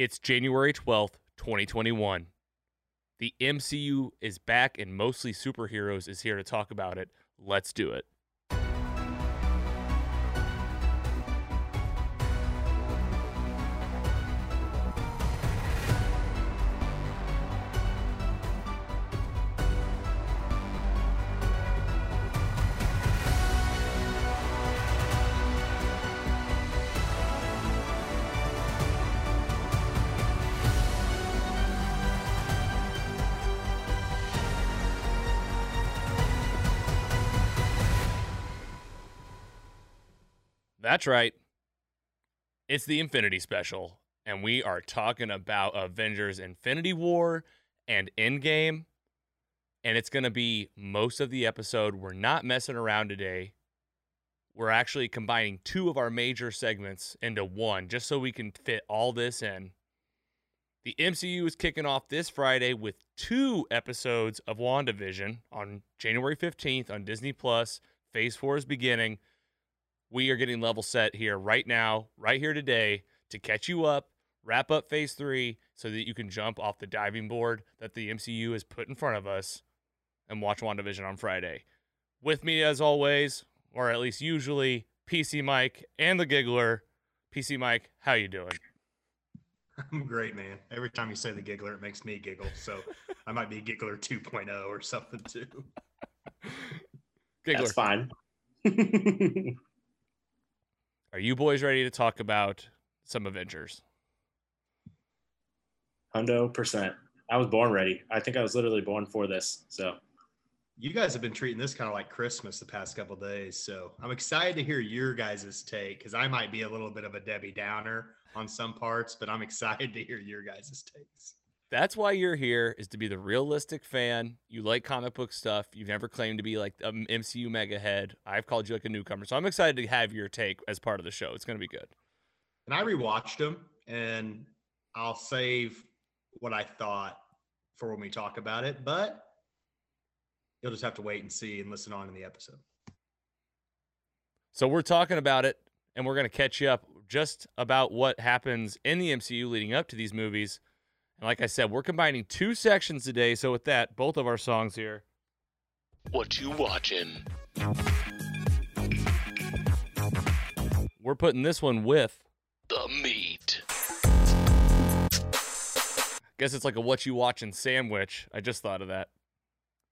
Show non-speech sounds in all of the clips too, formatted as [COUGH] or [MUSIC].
It's January 12th, 2021. The MCU is back and mostly superheroes is here to talk about it. Let's do it. That's right. It's the Infinity Special, and we are talking about Avengers Infinity War and Endgame. And it's going to be most of the episode. We're not messing around today. We're actually combining two of our major segments into one just so we can fit all this in. The MCU is kicking off this Friday with two episodes of WandaVision on January 15th on Disney Plus. Phase 4 is beginning we are getting level set here right now, right here today, to catch you up, wrap up phase three, so that you can jump off the diving board that the MCU has put in front of us and watch WandaVision on Friday. With me, as always, or at least usually, PC Mike and the Giggler. PC Mike, how you doing? [LAUGHS] I'm great, man. Every time you say the giggler, it makes me giggle. So [LAUGHS] I might be giggler 2.0 or something too. Giggler. That's fine. [LAUGHS] Are you boys ready to talk about some Avengers? Hundo percent. I was born ready. I think I was literally born for this. So you guys have been treating this kind of like Christmas the past couple days. So I'm excited to hear your guys' take because I might be a little bit of a Debbie Downer on some parts, but I'm [LAUGHS] excited to hear your guys' takes. That's why you're here is to be the realistic fan. You like comic book stuff. You've never claimed to be like an MCU mega head. I've called you like a newcomer. So I'm excited to have your take as part of the show. It's going to be good. And I rewatched them and I'll save what I thought for when we talk about it, but you'll just have to wait and see and listen on in the episode. So we're talking about it and we're going to catch you up just about what happens in the MCU leading up to these movies and like I said, we're combining two sections today. So with that, both of our songs here. What you watching? We're putting this one with the meat. I Guess it's like a what you watching sandwich. I just thought of that.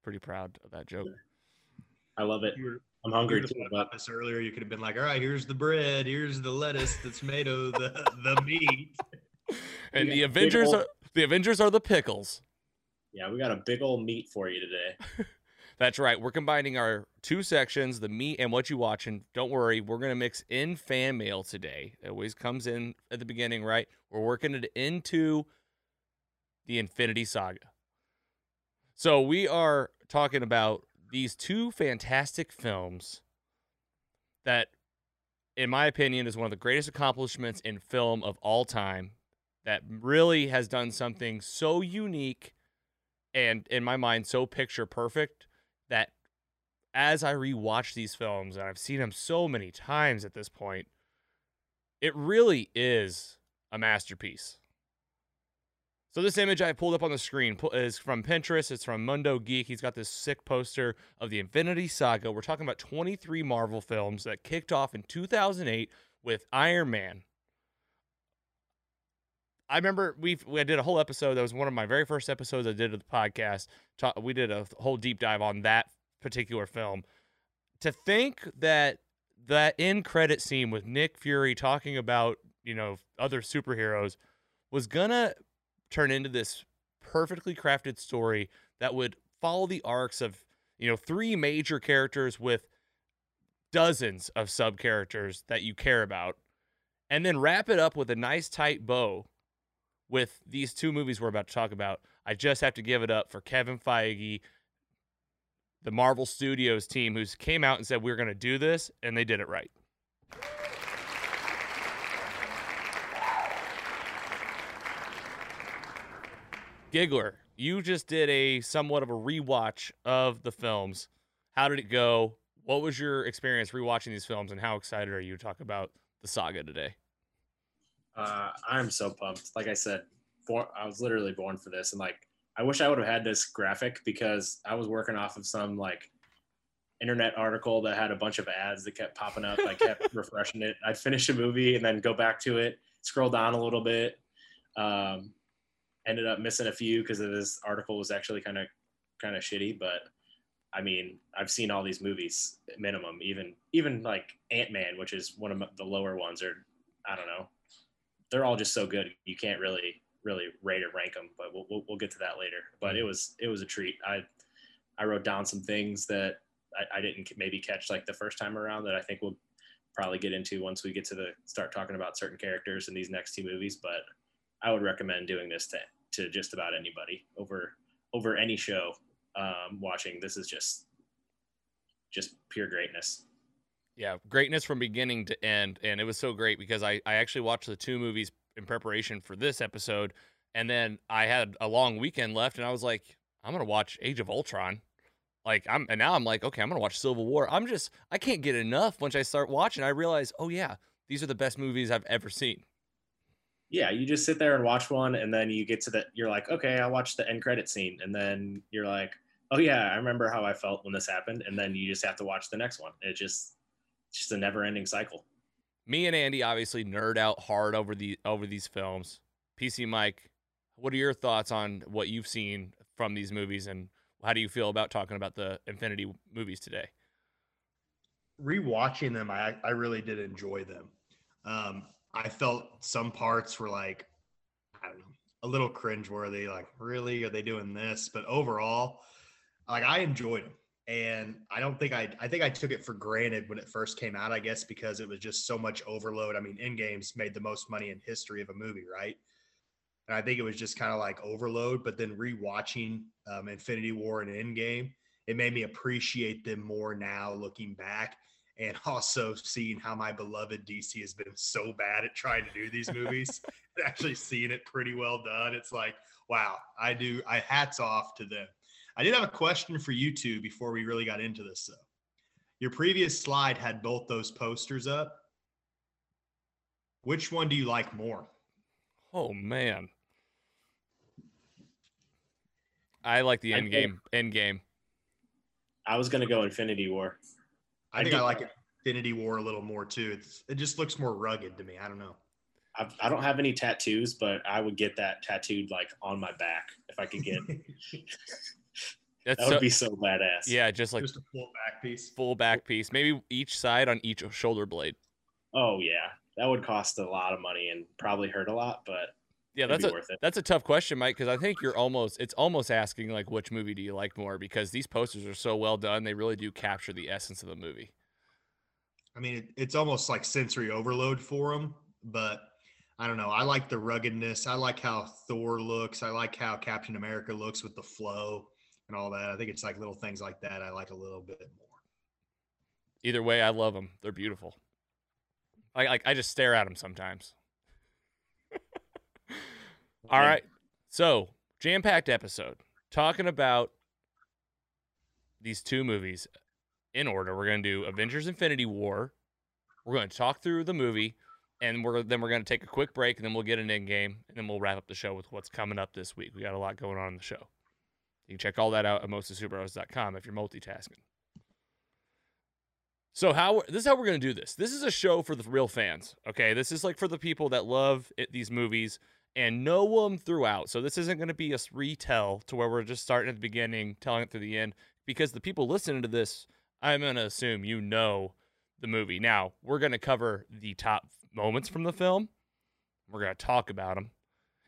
Pretty proud of that joke. I love it. I'm hungry too. About this earlier, you could have been like, "All right, here's the bread, here's the lettuce, the tomato, the the meat." [LAUGHS] and yeah, the Avengers are the Avengers are the pickles. Yeah, we got a big old meat for you today. [LAUGHS] [LAUGHS] That's right. We're combining our two sections, the meat and what you watching. Don't worry, we're gonna mix in fan mail today. It always comes in at the beginning, right? We're working it into the Infinity Saga. So we are talking about these two fantastic films that, in my opinion, is one of the greatest accomplishments in film of all time that really has done something so unique and in my mind so picture perfect that as I rewatch these films and I've seen them so many times at this point, it really is a masterpiece. So this image I pulled up on the screen is from Pinterest. It's from Mundo Geek. He's got this sick poster of the Infinity Saga. We're talking about 23 Marvel films that kicked off in 2008 with Iron Man, I remember we we did a whole episode. That was one of my very first episodes I did of the podcast. We did a whole deep dive on that particular film. To think that that end credit scene with Nick Fury talking about you know other superheroes was gonna turn into this perfectly crafted story that would follow the arcs of you know three major characters with dozens of sub characters that you care about and then wrap it up with a nice tight bow with these two movies we're about to talk about, I just have to give it up for Kevin Feige, the Marvel Studios team, who's came out and said we're going to do this, and they did it right. Giggler, you just did a somewhat of a rewatch of the films. How did it go? What was your experience rewatching these films, and how excited are you to talk about the saga today? Uh, I'm so pumped. Like I said, born, I was literally born for this, and like I wish I would have had this graphic because I was working off of some like internet article that had a bunch of ads that kept popping up. I kept [LAUGHS] refreshing it. I'd finish a movie and then go back to it, scroll down a little bit. Um, ended up missing a few because this article was actually kind of kind of shitty, but I mean, I've seen all these movies minimum, even even like Ant Man, which is one of the lower ones, or I don't know. They're all just so good. You can't really really rate or rank them, but we'll, we'll, we'll get to that later. But it was it was a treat. I I wrote down some things that I, I didn't maybe catch like the first time around that I think we'll probably get into once we get to the start talking about certain characters in these next two movies. But I would recommend doing this to to just about anybody over over any show um, watching. This is just just pure greatness. Yeah, greatness from beginning to end, and it was so great because I I actually watched the two movies in preparation for this episode, and then I had a long weekend left, and I was like, I'm gonna watch Age of Ultron. Like I'm, and now I'm like, okay, I'm gonna watch Civil War. I'm just, I can't get enough. Once I start watching, I realize, oh yeah, these are the best movies I've ever seen. Yeah, you just sit there and watch one, and then you get to the, you're like, okay, I watched the end credit scene, and then you're like, oh yeah, I remember how I felt when this happened, and then you just have to watch the next one. It just, it's just a never-ending cycle. Me and Andy obviously nerd out hard over the over these films. PC Mike, what are your thoughts on what you've seen from these movies, and how do you feel about talking about the Infinity movies today? Rewatching them, I I really did enjoy them. Um, I felt some parts were like, I don't know, a little cringeworthy. Like, really, are they doing this? But overall, like I enjoyed them, and I don't think I I think I took it for granted when it first came out. I guess because it was just so much overload. I mean, In Endgame's made the most money in history of a movie, right? And I think it was just kind of like overload. But then rewatching um, Infinity War and Endgame, it made me appreciate them more now, looking back, and [LAUGHS] also seeing how my beloved DC has been so bad at trying to do these [LAUGHS] movies, and actually seeing it pretty well done. It's like, wow, I do. I hats off to them. I did have a question for you two before we really got into this, though. Your previous slide had both those posters up. Which one do you like more? Oh man, I like the end game. End game. I was gonna go Infinity War. I I think I do- like Infinity War a little more too. It's, it just looks more rugged to me. I don't know. I've, I don't have any tattoos, but I would get that tattooed like on my back if I could get. [LAUGHS] That's that so, would be so badass. yeah, just like just a full back piece. full back piece, maybe each side on each shoulder blade. Oh yeah, that would cost a lot of money and probably hurt a lot, but Yeah, that's a worth it. that's a tough question, Mike, because I think you're almost it's almost asking like which movie do you like more because these posters are so well done, they really do capture the essence of the movie. I mean, it, it's almost like sensory overload for them, but I don't know. I like the ruggedness. I like how Thor looks. I like how Captain America looks with the flow and all that. I think it's like little things like that I like a little bit more. Either way, I love them. They're beautiful. I like I just stare at them sometimes. [LAUGHS] All right. So, jam packed episode talking about these two movies in order. We're going to do Avengers Infinity War. We're going to talk through the movie, and we're then we're going to take a quick break, and then we'll get an end game, and then we'll wrap up the show with what's coming up this week. We got a lot going on in the show. You can check all that out at mostlysuperheroes.com if you're multitasking. So how this is how we're gonna do this. This is a show for the real fans. Okay, this is like for the people that love it, these movies and know them throughout. So this isn't gonna be a retell to where we're just starting at the beginning, telling it through the end. Because the people listening to this, I'm gonna assume you know the movie. Now we're gonna cover the top moments from the film. We're gonna talk about them,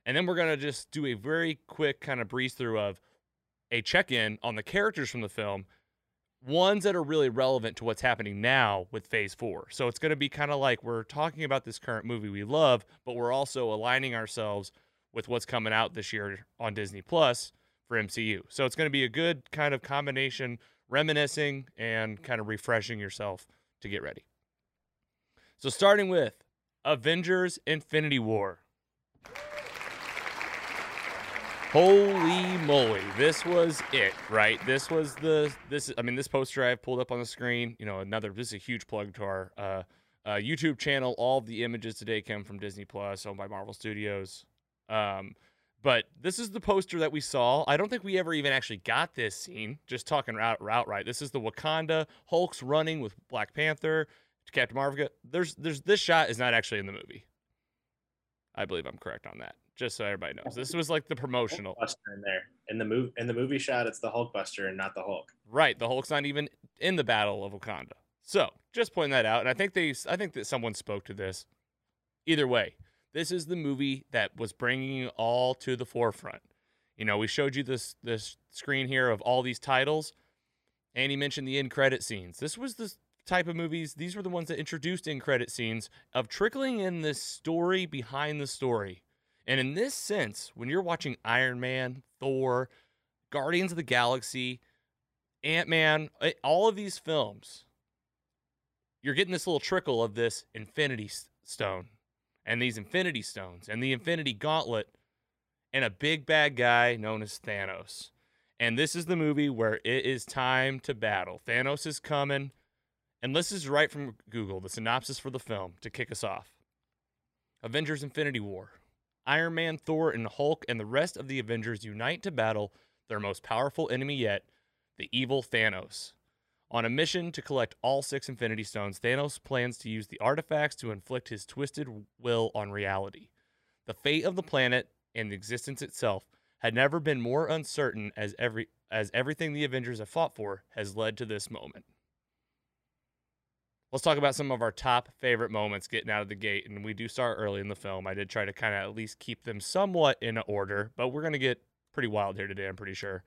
and then we're gonna just do a very quick kind of breeze through of a check in on the characters from the film ones that are really relevant to what's happening now with phase four. So it's going to be kind of like we're talking about this current movie we love, but we're also aligning ourselves with what's coming out this year on Disney Plus for MCU. So it's going to be a good kind of combination, reminiscing and kind of refreshing yourself to get ready. So starting with Avengers Infinity War. Holy moly, this was it, right? This was the this I mean this poster I have pulled up on the screen, you know, another this is a huge plug to our uh uh, YouTube channel. All of the images today come from Disney Plus, owned by Marvel Studios. Um, but this is the poster that we saw. I don't think we ever even actually got this scene. Just talking route right. This is the Wakanda Hulk's running with Black Panther, to Captain Marvel. There's there's this shot is not actually in the movie. I believe I'm correct on that. Just so everybody knows, this [LAUGHS] was like the promotional. Hulkbuster in there in the move in the movie shot. It's the Hulkbuster and not the Hulk. Right, the Hulk's not even in the Battle of Wakanda. So just pointing that out, and I think they, I think that someone spoke to this. Either way, this is the movie that was bringing it all to the forefront. You know, we showed you this this screen here of all these titles, and he mentioned the end credit scenes. This was the type of movies. These were the ones that introduced end credit scenes of trickling in this story behind the story. And in this sense, when you're watching Iron Man, Thor, Guardians of the Galaxy, Ant Man, all of these films, you're getting this little trickle of this Infinity Stone and these Infinity Stones and the Infinity Gauntlet and a big bad guy known as Thanos. And this is the movie where it is time to battle. Thanos is coming. And this is right from Google, the synopsis for the film to kick us off Avengers Infinity War. Iron Man, Thor, and Hulk and the rest of the Avengers unite to battle their most powerful enemy yet, the evil Thanos. On a mission to collect all six Infinity Stones, Thanos plans to use the artifacts to inflict his twisted will on reality. The fate of the planet and the existence itself had never been more uncertain as every as everything the Avengers have fought for has led to this moment. Let's talk about some of our top favorite moments getting out of the gate. And we do start early in the film. I did try to kind of at least keep them somewhat in order, but we're going to get pretty wild here today, I'm pretty sure.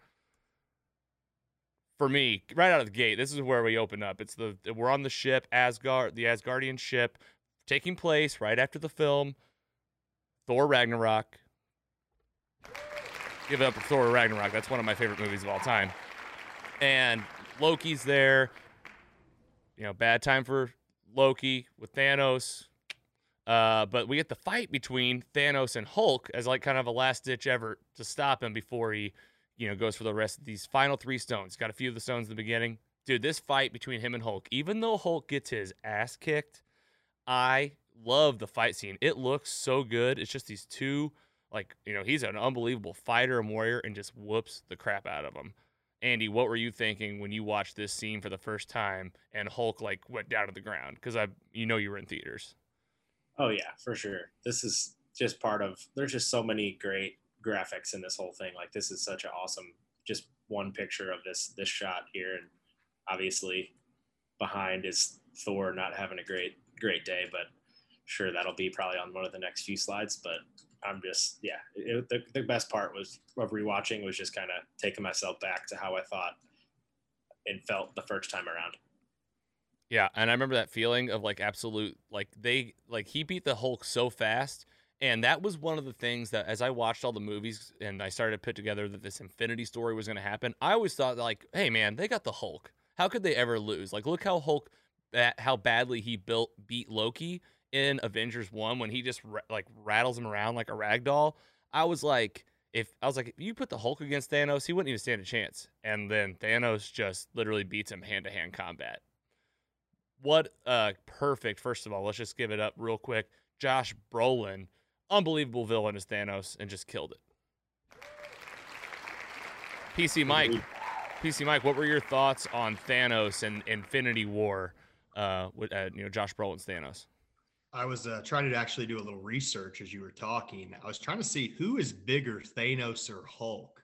For me, right out of the gate, this is where we open up. It's the we're on the ship, Asgard, the Asgardian ship, taking place right after the film Thor Ragnarok. Give it up for Thor Ragnarok. That's one of my favorite movies of all time. And Loki's there you know, bad time for Loki with Thanos. Uh, but we get the fight between Thanos and Hulk as like kind of a last ditch effort to stop him before he, you know, goes for the rest of these final three stones. Got a few of the stones in the beginning. Dude, this fight between him and Hulk, even though Hulk gets his ass kicked, I love the fight scene. It looks so good. It's just these two, like, you know, he's an unbelievable fighter and warrior and just whoops the crap out of him. Andy, what were you thinking when you watched this scene for the first time and Hulk like went down to the ground? Because I, you know, you were in theaters. Oh yeah, for sure. This is just part of. There's just so many great graphics in this whole thing. Like this is such an awesome, just one picture of this this shot here, and obviously behind is Thor not having a great great day, but sure that'll be probably on one of the next few slides. But I'm just yeah. It, the the best part was of rewatching was just kind of taking myself back to how I thought and felt the first time around. Yeah, and I remember that feeling of like absolute like they like he beat the Hulk so fast. And that was one of the things that as I watched all the movies and I started to put together that this infinity story was going to happen, I always thought like, hey man, they got the Hulk. How could they ever lose? Like look how Hulk how badly he built beat Loki in Avengers 1 when he just like rattles him around like a rag doll. I was like if I was like, if you put the Hulk against Thanos, he wouldn't even stand a chance. And then Thanos just literally beats him hand to hand combat. What uh perfect, first of all, let's just give it up real quick. Josh Brolin, unbelievable villain as Thanos, and just killed it. PC Mike, PC Mike, what were your thoughts on Thanos and Infinity War? Uh, with uh, you know Josh Brolin's Thanos. I was uh, trying to actually do a little research as you were talking. I was trying to see who is bigger, Thanos or Hulk.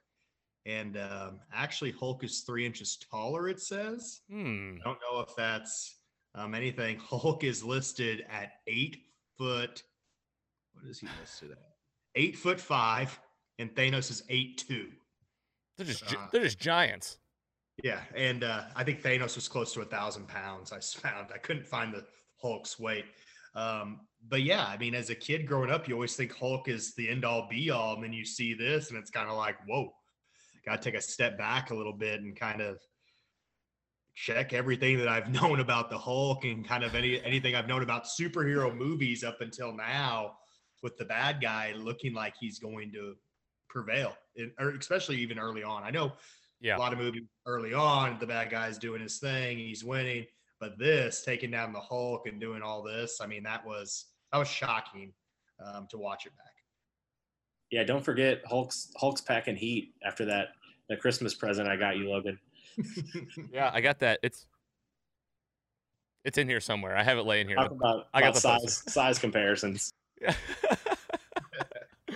And um, actually, Hulk is three inches taller, it says. Hmm. I don't know if that's um, anything. [LAUGHS] Hulk is listed at eight foot. What is he listed at? Eight foot five, and Thanos is eight two. They're just uh, they're just giants. Yeah, and uh, I think Thanos was close to a thousand pounds. I found I couldn't find the Hulk's weight. Um, but yeah, I mean, as a kid growing up, you always think Hulk is the end all be all. And then you see this and it's kind of like, whoa, got to take a step back a little bit and kind of check everything that I've [LAUGHS] known about the Hulk and kind of any anything I've known about superhero movies up until now with the bad guy looking like he's going to prevail, or especially even early on. I know yeah. a lot of movies early on, the bad guy's doing his thing, he's winning But this taking down the Hulk and doing all this, I mean, that was that was shocking um, to watch it back. Yeah, don't forget Hulk's Hulk's packing heat after that the Christmas present I got you, Logan. [LAUGHS] Yeah, I got that. It's it's in here somewhere. I have it laying here. Talk about, I got the size size comparisons. Yeah. [LAUGHS]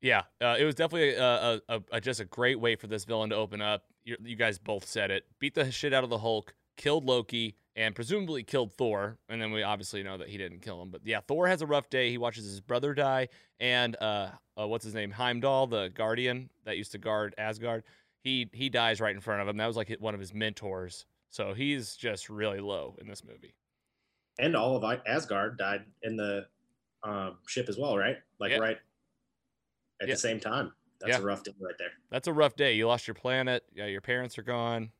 yeah, uh, it was definitely a, a, a, a just a great way for this villain to open up. You, you guys both said it. Beat the shit out of the Hulk, killed Loki, and presumably killed Thor. And then we obviously know that he didn't kill him. But yeah, Thor has a rough day. He watches his brother die, and uh, uh what's his name, Heimdall, the Guardian that used to guard Asgard. He he dies right in front of him. That was like one of his mentors. So he's just really low in this movie. And all of Asgard died in the um, ship as well, right? Like Yeah. right at Yeah. the same time. That's Yeah. a rough day right there. That's a rough day. You lost your planet. Yeah, your parents are gone.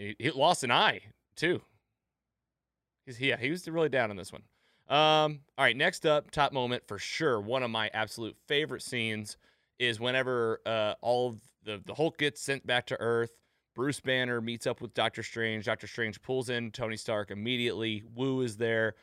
He, he lost an eye too. He's yeah, he was really down on this one. Um, all right, next up, top moment for sure. One of my absolute favorite scenes is whenever uh, all of the the Hulk gets sent back to Earth. Bruce Banner meets up with Doctor Strange. Doctor Strange pulls in Tony Stark immediately. Wong is there.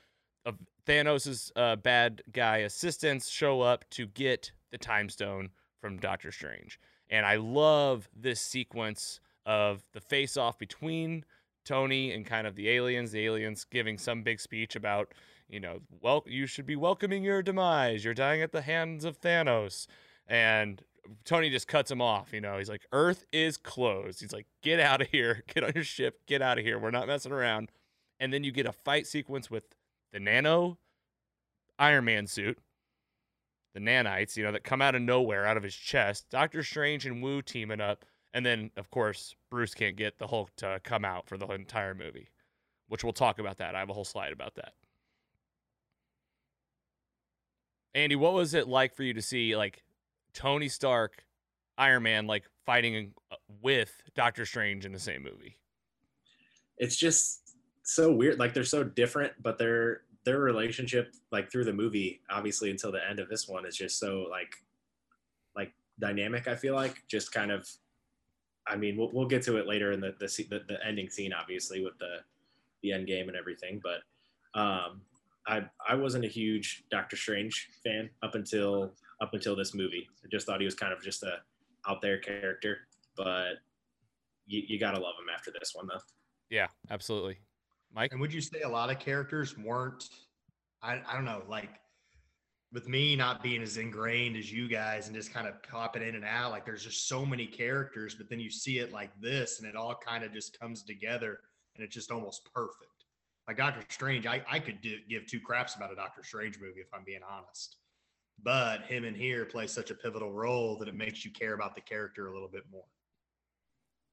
Uh, Thanos' uh, bad guy assistants show up to get the Time Stone from Doctor Strange. And I love this sequence of the face off between Tony and kind of the aliens, the aliens giving some big speech about, you know, well, you should be welcoming your demise. You're dying at the hands of Thanos. And Tony just cuts him off. You know, he's like, Earth is closed. He's like, get out of here. [LAUGHS] Get on your ship. Get out of here. We're not messing around. And then you get a fight sequence with the nano Iron Man suit, the nanites, you know, that come out of nowhere, out of his chest. Doctor Strange and Wong teaming up. And then, of course, Bruce can't get the Hulk to come out for the entire movie, which we'll talk about that. I have a whole slide about that. Andy, what was it like for you to see like Tony Stark, Iron Man, like fighting uh, with Doctor Strange in the same movie? It's just so weird. Like they're so different, but their their relationship, like through the movie, obviously until the end of this one, is just so like like dynamic. I feel like just kind of. I mean, we'll, we'll get to it later in the the, the the ending scene, obviously with the the end game and everything. But um, I I wasn't a huge Doctor Strange fan up until up until this movie. I just thought he was kind of just a out there character, but you, you gotta love him after this one though. Yeah, absolutely. Mike? And would you say a lot of characters weren't? I, I don't know, like with me not being as ingrained as you guys and just kind of popping in and out, like there's just so many characters, but then you see it like this and it all kind of just comes together and it's just almost perfect. Like Doctor Strange, I, I could do, give two craps about a Doctor Strange movie if I'm being honest. But him in here plays such a pivotal role that it makes you care about the character a little bit more.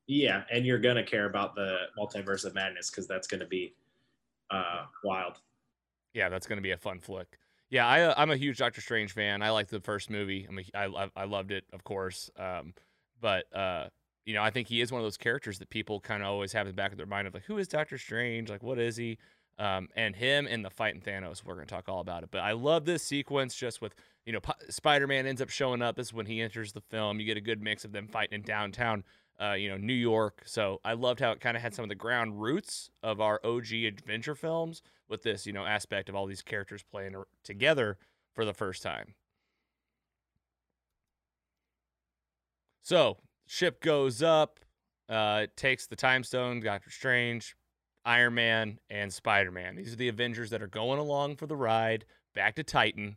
Yeah, and you're gonna care about the multiverse of madness because that's gonna be uh, wild. Yeah, that's going to be a fun flick. Yeah, I, uh, I'm a huge Doctor Strange fan. I like the first movie. I mean, I, I, loved it, of course. Um, but uh, you know, I think he is one of those characters that people kind of always have in the back of their mind of like, who is Doctor Strange? Like, what is he? Um, and him and the fight in Thanos. We're going to talk all about it. But I love this sequence just with you know, P- Spider-Man ends up showing up. This is when he enters the film. You get a good mix of them fighting in downtown, uh, you know, New York. So I loved how it kind of had some of the ground roots of our OG adventure films with this, you know, aspect of all these characters playing together for the first time. So ship goes up, uh, it takes the time stone, Doctor Strange, Iron Man, and Spider Man. These are the Avengers that are going along for the ride back to Titan.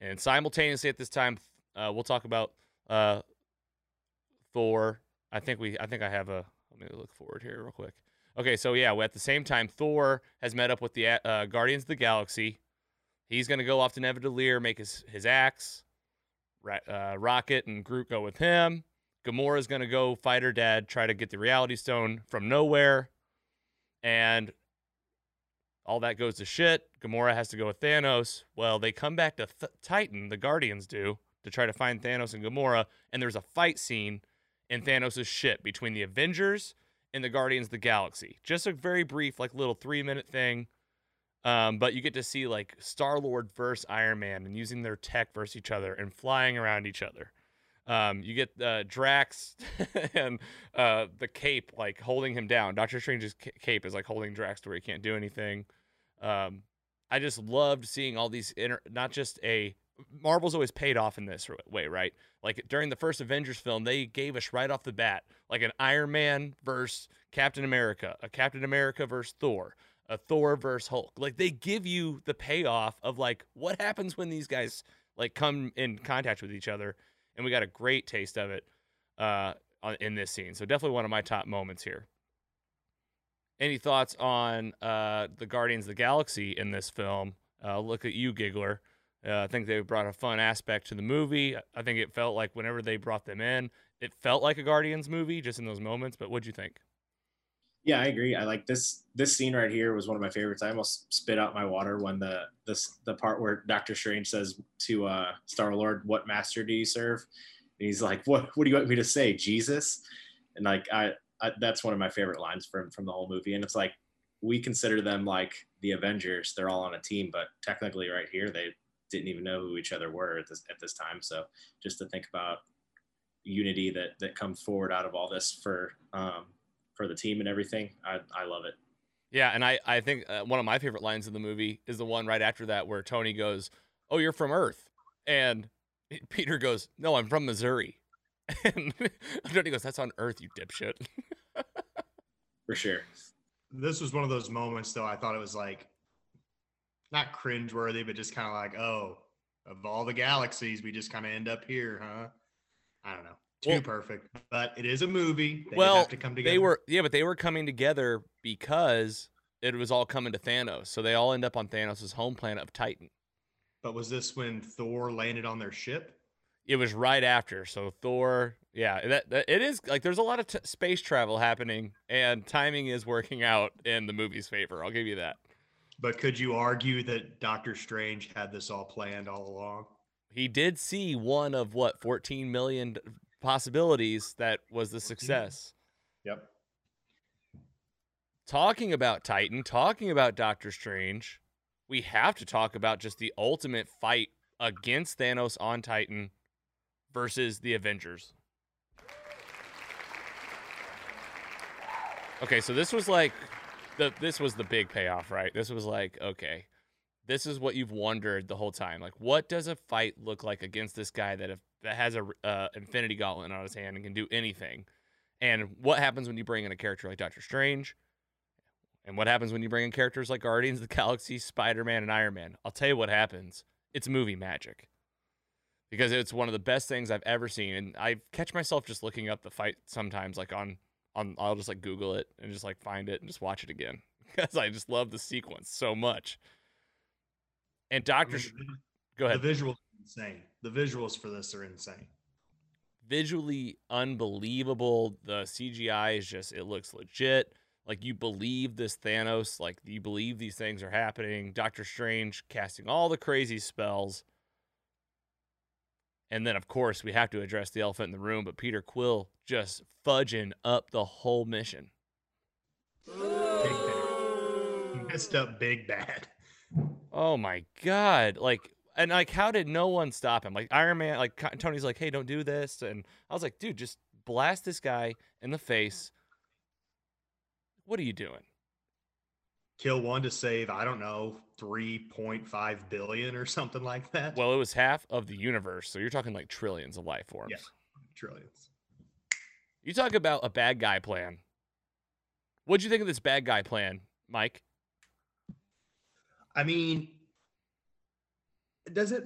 And simultaneously at this time, uh, we'll talk about uh, Thor. I think we, I think I have a. Let me look forward here real quick. Okay, so yeah, at the same time, Thor has met up with the uh, Guardians of the Galaxy. He's gonna go off to Nidavellir, make his his axe. Uh, Rocket and Groot go with him. Gamora's gonna go fight her dad, try to get the Reality Stone from nowhere, and all that goes to shit. Gamora has to go with Thanos. Well, they come back to Th- Titan, the Guardians do, to try to find Thanos and Gamora, and there's a fight scene in Thanos' ship between the Avengers and the Guardians of the Galaxy. Just a very brief, like little three minute thing. Um, but you get to see like Star Lord versus Iron Man and using their tech versus each other and flying around each other. Um, you get uh, Drax [LAUGHS] and uh, the cape like holding him down. Doctor Strange's cape is like holding Drax to where he can't do anything. Um, I just loved seeing all these inter- not just a Marvel's always paid off in this way, right? Like during the first Avengers film, they gave us right off the bat like an Iron Man versus Captain America, a Captain America versus Thor, a Thor versus Hulk. Like they give you the payoff of like what happens when these guys like come in contact with each other, and we got a great taste of it uh, in this scene. So definitely one of my top moments here. Any thoughts on uh, the Guardians of the Galaxy in this film? Uh, look at you, Giggler. Uh, I think they brought a fun aspect to the movie. I think it felt like whenever they brought them in, it felt like a Guardians movie just in those moments. But what'd you think? Yeah, I agree. I like this this scene right here was one of my favorites. I almost spit out my water when the this the part where Doctor Strange says to uh, Star Lord, "What master do you serve?" And he's like, "What What do you want me to say, Jesus?" And like I, I that's one of my favorite lines from from the whole movie. And it's like we consider them like the Avengers. They're all on a team, but technically, right here, they didn't even know who each other were at this at this time. So just to think about unity that that comes forward out of all this for um, for the team and everything, I, I love it. Yeah, and I I think uh, one of my favorite lines in the movie is the one right after that where Tony goes, "Oh, you're from Earth," and [LAUGHS] Peter goes, "No, I'm from Missouri." [LAUGHS] And [LAUGHS] Tony goes, "That's on Earth, you dipshit." for sure. This was one of those moments, though. I thought it was like not cringeworthy, but just kind of like, oh, of all the galaxies, we just kind of end up here, huh? I don't know. Too well, perfect, but it is a movie. They well, They were yeah, but they were coming together because it was all coming to Thanos. So they all end up on Thanos' home planet of Titan. But was this when Thor landed on their ship? It was right after. So Thor, yeah, that, that it is like there's a lot of t- space travel happening, and timing is working out in the movie's favor. I'll give you that. But could you argue that Doctor Strange had this all planned all along? He did see one of what 14 million possibilities that was the success. Yep. Talking about Titan, talking about Doctor Strange, we have to talk about just the ultimate fight against Thanos on Titan versus the Avengers. Okay, so this was like the this was the big payoff, right? This was like, okay, this is what you've wondered the whole time. Like, what does a fight look like against this guy that if, that has a uh, Infinity Gauntlet on his hand and can do anything? And what happens when you bring in a character like Doctor Strange? And what happens when you bring in characters like Guardians of the Galaxy, Spider Man, and Iron Man? I'll tell you what happens. It's movie magic. Because it's one of the best things I've ever seen. And I catch myself just looking up the fight sometimes, like on on I'll just like Google it and just like find it and just watch it again [LAUGHS] because I just love the sequence so much. And Doctor, I mean, go ahead. The visuals insane. The visuals for this are insane. Visually unbelievable. The CGI is just it looks legit. Like you believe this Thanos. Like you believe these things are happening. Doctor Strange casting all the crazy spells. And then, of course, we have to address the elephant in the room, but Peter Quill just fudging up the whole mission. Big bad. He messed up big bad. Oh my god! Like, and like, how did no one stop him? Like Iron Man, like Tony's like, "Hey, don't do this," and I was like, "Dude, just blast this guy in the face." What are you doing? Kill one to save i don't know 3.5 billion or something like that? Well it was half of the universe so you're talking like trillions of life forms. Yeah trillions. You talk about a bad guy plan. What'd you think of this bad guy plan mike? I mean does it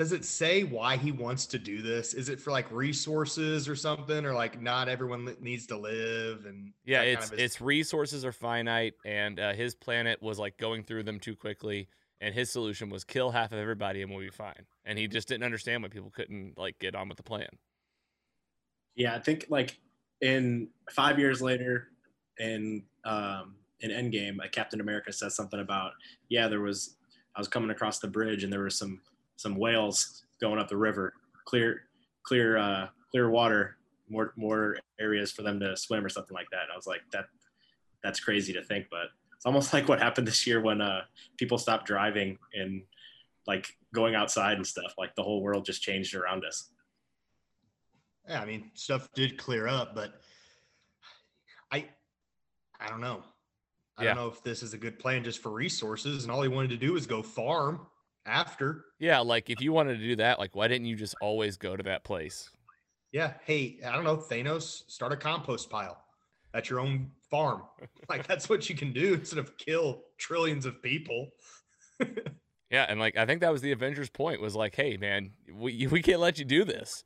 does it say why he wants to do this? Is it for like resources or something, or like not everyone needs to live? And yeah, it's kind of its resources are finite, and uh, his planet was like going through them too quickly, and his solution was kill half of everybody and we'll be fine. And he just didn't understand why people couldn't like get on with the plan. Yeah, I think like in five years later, in um, in Endgame, like Captain America says something about yeah, there was I was coming across the bridge and there was some some whales going up the river, clear, clear, uh, clear water, more more areas for them to swim or something like that. And I was like, that that's crazy to think, but it's almost [LAUGHS] like what happened this year when uh, people stopped driving and like going outside and stuff. Like the whole world just changed around us. Yeah, I mean, stuff did clear up, but I, I don't know. I Yeah. don't know if this is a good plan just for resources, and all he wanted to do was go farm after. Yeah, like if you wanted to do that, like why didn't you just always go to that place? Yeah, hey, I don't know, Thanos, start a compost pile at your own farm. [LAUGHS] like that's what you can do instead of kill trillions of people. [LAUGHS] Yeah, and like I think that was the Avengers point was like, hey man, we we can't let you do this.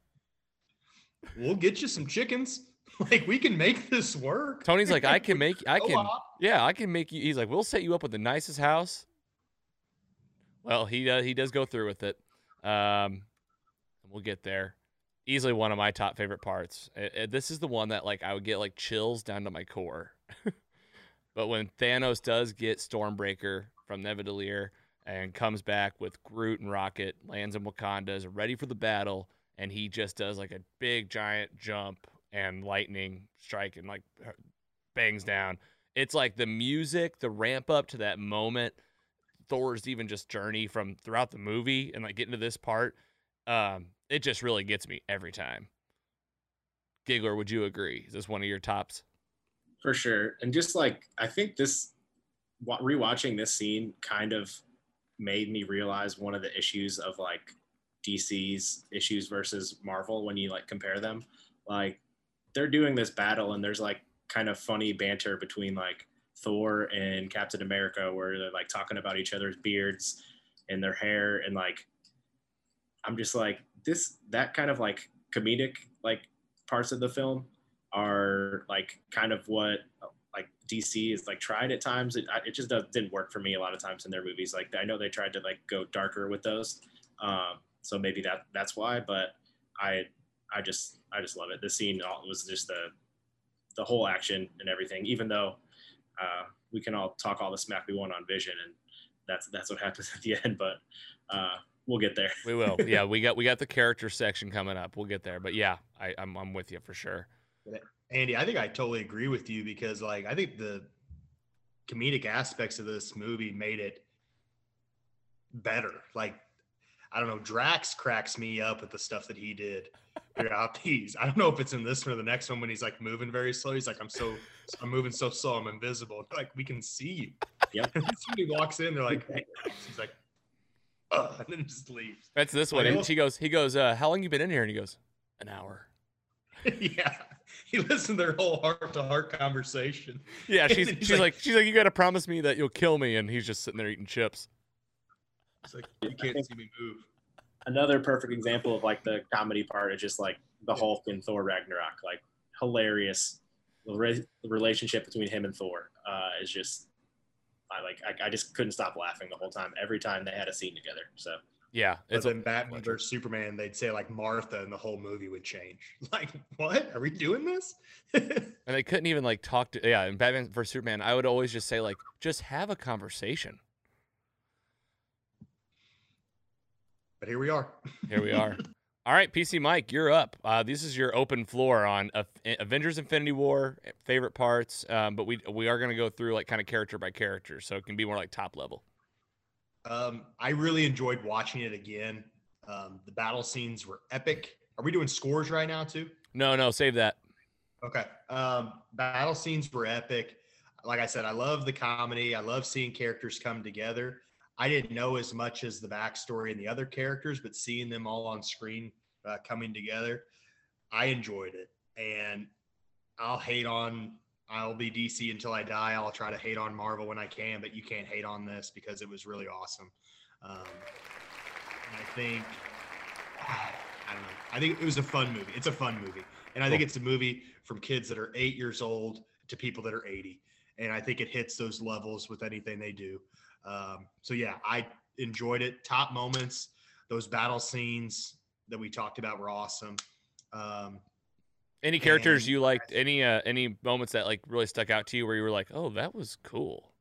We'll get you some chickens. [LAUGHS] Like we can make this work. Tony's like, I can make I can yeah, I can make you he's like, we'll set you up with the nicest house. Well, he does he does go through with it. Um we'll get there. Easily one of my top favorite parts. Uh, uh, this is the one that like I would get like chills down to my core. [LAUGHS] but when Thanos does get Stormbreaker from Nidavellir and comes back with Groot and Rocket, lands in Wakanda, is ready for the battle, and he just does like a big giant jump and lightning strike and like bangs down. It's like the music, the ramp up to that moment, Thor's even just journey from throughout the movie and like getting to this part, um, it just really gets me every time. Giggler, would you agree? Is this one of your tops? for sure. And just like I think this rewatching this scene kind of made me realize one of the issues of like DC's issues versus Marvel when you like compare them. Like they're doing this battle and there's like kind of funny banter between like Thor and Captain America where they're like talking about each other's beards and their hair and like I'm just like this that kind of like comedic like parts of the film are like kind of what like DC is like tried at times. It, it just does, didn't work for me a lot of times in their movies. Like I know they tried to like go darker with those, um, so maybe that that's why. But I I just I just love it. The scene was just the the whole action and everything. Even though uh, we can all talk all the smack we want on Vision, and that's that's what happens [LAUGHS] at the end. But uh, we'll get there. We will. [LAUGHS] yeah, we got we got the character section coming up. We'll get there. But yeah, I, I'm I'm with you for sure. Andy, I think I totally agree with you because, like, I think the comedic aspects of this movie made it better. Like, I don't know, Drax cracks me up with the stuff that he did throughout [LAUGHS] these. I don't know if it's in this one or the next one when he's like moving very slow. He's like, I'm so, I'm moving so slow, I'm invisible. They're like, we can see you. Yep. Somebody [LAUGHS] walks in, they're like, hey, he's like, Ugh, and then just leaves. That's this one. Like, And look- she goes, he goes, uh, how long you been in here? And he goes, an hour. [LAUGHS] yeah. He listened to their whole heart to heart conversation. Yeah, she's she's like, like- she's like, you got to promise me that you'll kill me. And he's just sitting there eating chips. It's like, you can't see me move. another perfect example of like the comedy part is just like the Hulk and Thor Ragnarok, like hilarious. The, re- the relationship between him and Thor uh, is just, I like, I, I just couldn't stop laughing the whole time. Every time they had a scene together. So Yeah, But it's a, then Batman pleasure. versus Superman, they'd say like Martha, and the whole movie would change. [LAUGHS] Like, what? Are we doing this? [LAUGHS] and they couldn't even like talk to yeah. In Batman versus Superman, I would always just say like, just have a conversation. But here we are. Here we are. [LAUGHS] All right, PC Mike, you're up. Uh, this is your open floor on uh, Avengers: Infinity War favorite parts, um, but we we are going to go through like kind of character by character, so it can be more like top level. Um, I really enjoyed watching it again. Um, the battle scenes were epic. Are we doing scores right now too? No, no, save that. Okay. Um, battle scenes were epic. Like I said, I love the comedy. I love seeing characters come together. I didn't know as much as the backstory and the other characters, but seeing them all on screen uh, coming together, I enjoyed it. And I'll hate on, I'll be DC until I die. I'll try to hate on Marvel when I can, but you can't hate on this because it was really awesome. Um, and I think, [SIGHS] I don't know. I think it was a fun movie. It's a fun movie. And I think it's a movie from kids that are eight years old to people that are 80. And I think it hits those levels with anything they do. Um, so, yeah, I enjoyed it. Top moments, those battle scenes that we talked about were awesome. Um, Any characters And- you liked? Any uh, any moments that like really stuck out to you where you were like, oh, that was cool.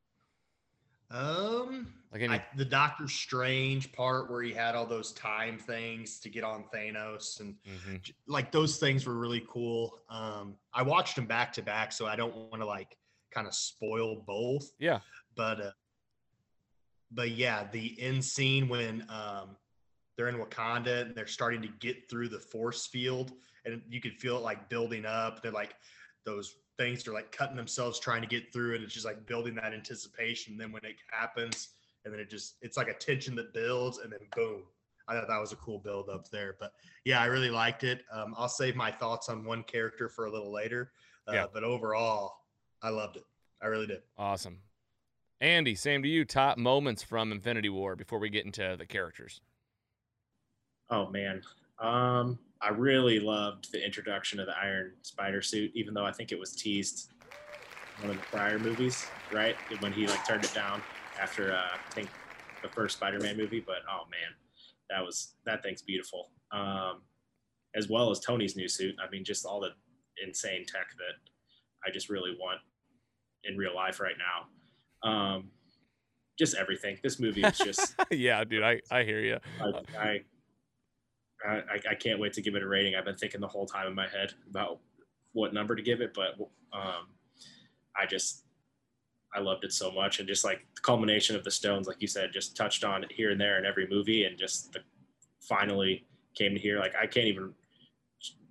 um, Like any I, the Doctor Strange part where he had all those time things to get on Thanos and Mhm. like those things were really cool. Um, I watched them back to back, so I don't want to like kind of spoil both. Yeah. But uh, but yeah, the end scene when um, they're in Wakanda and they're starting to get through the force field, and you can feel it like building up. They're like those things are like cutting themselves trying to get through it. It's just like building that anticipation. then when it happens, and then it just it's like a tension that builds, and then boom. I thought that was a cool build up there. But yeah, I really liked it. Um, I'll save my thoughts on one character for a little later. Uh, Yeah. But overall, I loved it. I really did. Awesome. Andy, same to you. Top moments from Infinity War before we get into the characters. Oh man, um, I really loved the introduction of the Iron Spider suit, even though I think it was teased in one of the prior movies, right? When he like turned it down after uh, I think the first Spider-Man movie. But oh man, that was that thing's beautiful. Um, as well as Tony's new suit. I mean, just all the insane tech that I just really want in real life right now. Um, just everything. This movie is just [LAUGHS] yeah, dude, I, I hear you. I, I, I, I can't wait to give it a rating. I've been thinking the whole time in my head about what number to give it, but um, I just I loved it so much, and just like the culmination of the Stones, like you said, just touched on it here and there in every movie, and just the, finally came to here. Like I can't even.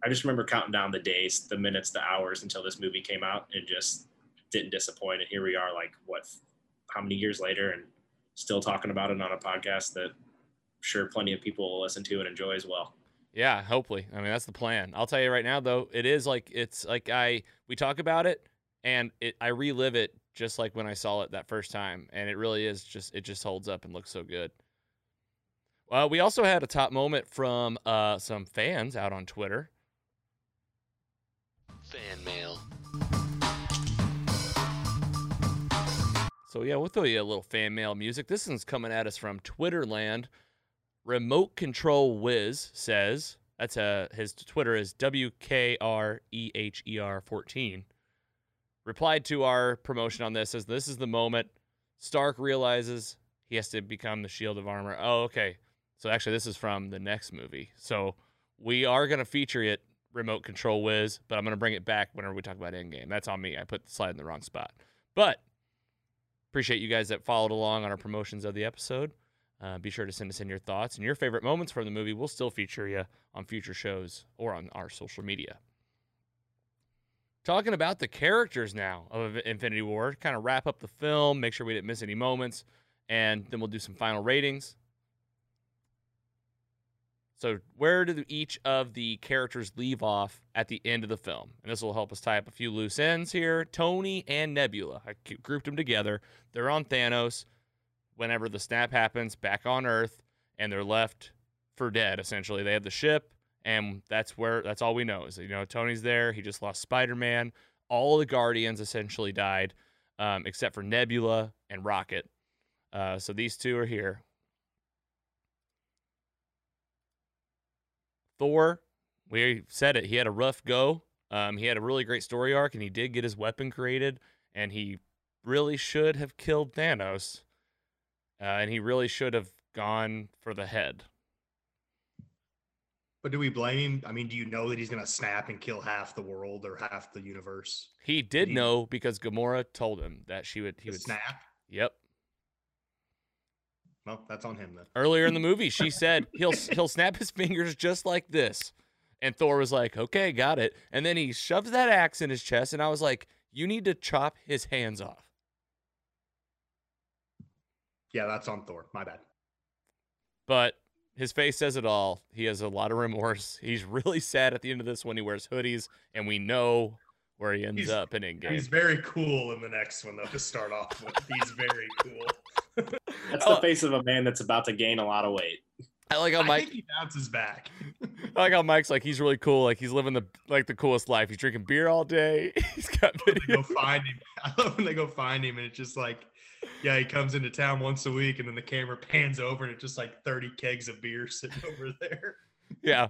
I just remember counting down the days, the minutes, the hours until this movie came out, and just didn't disappoint. And here we are, like what, how many years later, and still talking about it on a podcast that I'm sure plenty of people will listen to and enjoy as well. Yeah, hopefully. I mean, that's the plan. I'll tell you right now, though, it is like it's like I we talk about it and it I relive it just like when I saw it that first time, and it really is just it just holds up and looks so good. Well, we also had a top moment from uh, some fans out on Twitter. Fan mail. So yeah, we'll throw you a little fan mail music. This one's coming at us from Twitterland. Remote Control Wiz says that's a his Twitter is W K R E H E R 14. Replied to our promotion on this says this is the moment Stark realizes he has to become the shield of armor. Oh, okay. So actually this is from the next movie. So we are gonna feature it, Remote Control Wiz, but I'm gonna bring it back whenever we talk about Endgame. That's on me. I put the slide in the wrong spot. But appreciate you guys that followed along on our promotions of the episode. Uh, be sure to send us in your thoughts and your favorite moments from the movie. We'll still feature you on future shows or on our social media. Talking about the characters now of Infinity War, kind of wrap up the film, make sure we didn't miss any moments, and then we'll do some final ratings. So, where do each of the characters leave off at the end of the film? And this will help us tie up a few loose ends here. Tony and Nebula, I grouped them together. They're on Thanos whenever the snap happens back on Earth, and they're left for dead. Essentially, they have the ship, and that's where that's all we know is you know Tony's there. He just lost Spider Man. All the Guardians essentially died, um, except for Nebula and Rocket. Uh, so these two are here. Thor, we said it. He had a rough go. Um, he had a really great story arc, and he did get his weapon created, and he really should have killed Thanos, uh, and he really should have gone for the head. But do we blame him? I mean, do you know that he's going to snap and kill half the world or half the universe? He did He- know because Gamora told him that she would. He would snap? Yep. Well, that's on him then. Earlier in the movie, she [LAUGHS] said he'll he'll snap his fingers just like this, and Thor was like, "Okay, got it." And then he shoves that axe in his chest, and I was like, "You need to chop his hands off." Yeah, that's on Thor. My bad. But his face says it all. He has a lot of remorse. He's really sad at the end of this when he wears hoodies, and we know where he ends He's- up in Endgame. He's very cool in the next one, though, to start off with. He's very cool. [LAUGHS] That's Oh. the face of a man that's about to gain a lot of weight. I like how I Mike. think he bounces back. I like how Mike's like he's really cool. Like he's living the like the coolest life. He's drinking beer all day. [LAUGHS] He's got they video. go find him. I love when they go find him, and it's just like, yeah, he comes into town once a week, and then the camera pans over, and it's just like 30 kegs of beer [LAUGHS] sitting over there. Yeah.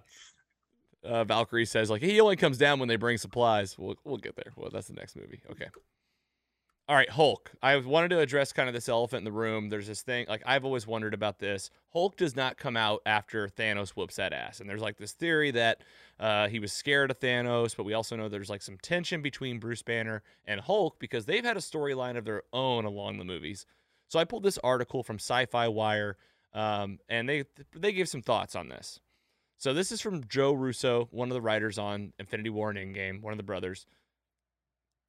Uh, Valkyrie says like he only comes down when they bring supplies. We'll we'll get there. Well, that's the next movie. Okay. All right, Hulk. I wanted to address kind of this elephant in the room. There's this thing like I've always wondered about this. Hulk does not come out after Thanos whoops that ass, and there's like this theory that uh, he was scared of Thanos, but we also know there's like some tension between Bruce Banner and Hulk because they've had a storyline of their own along the movies. So I pulled this article from Sci-Fi Wire um, and they they gave some thoughts on this. So this is from Joe Russo, one of the writers on Infinity War and Endgame, one of the brothers.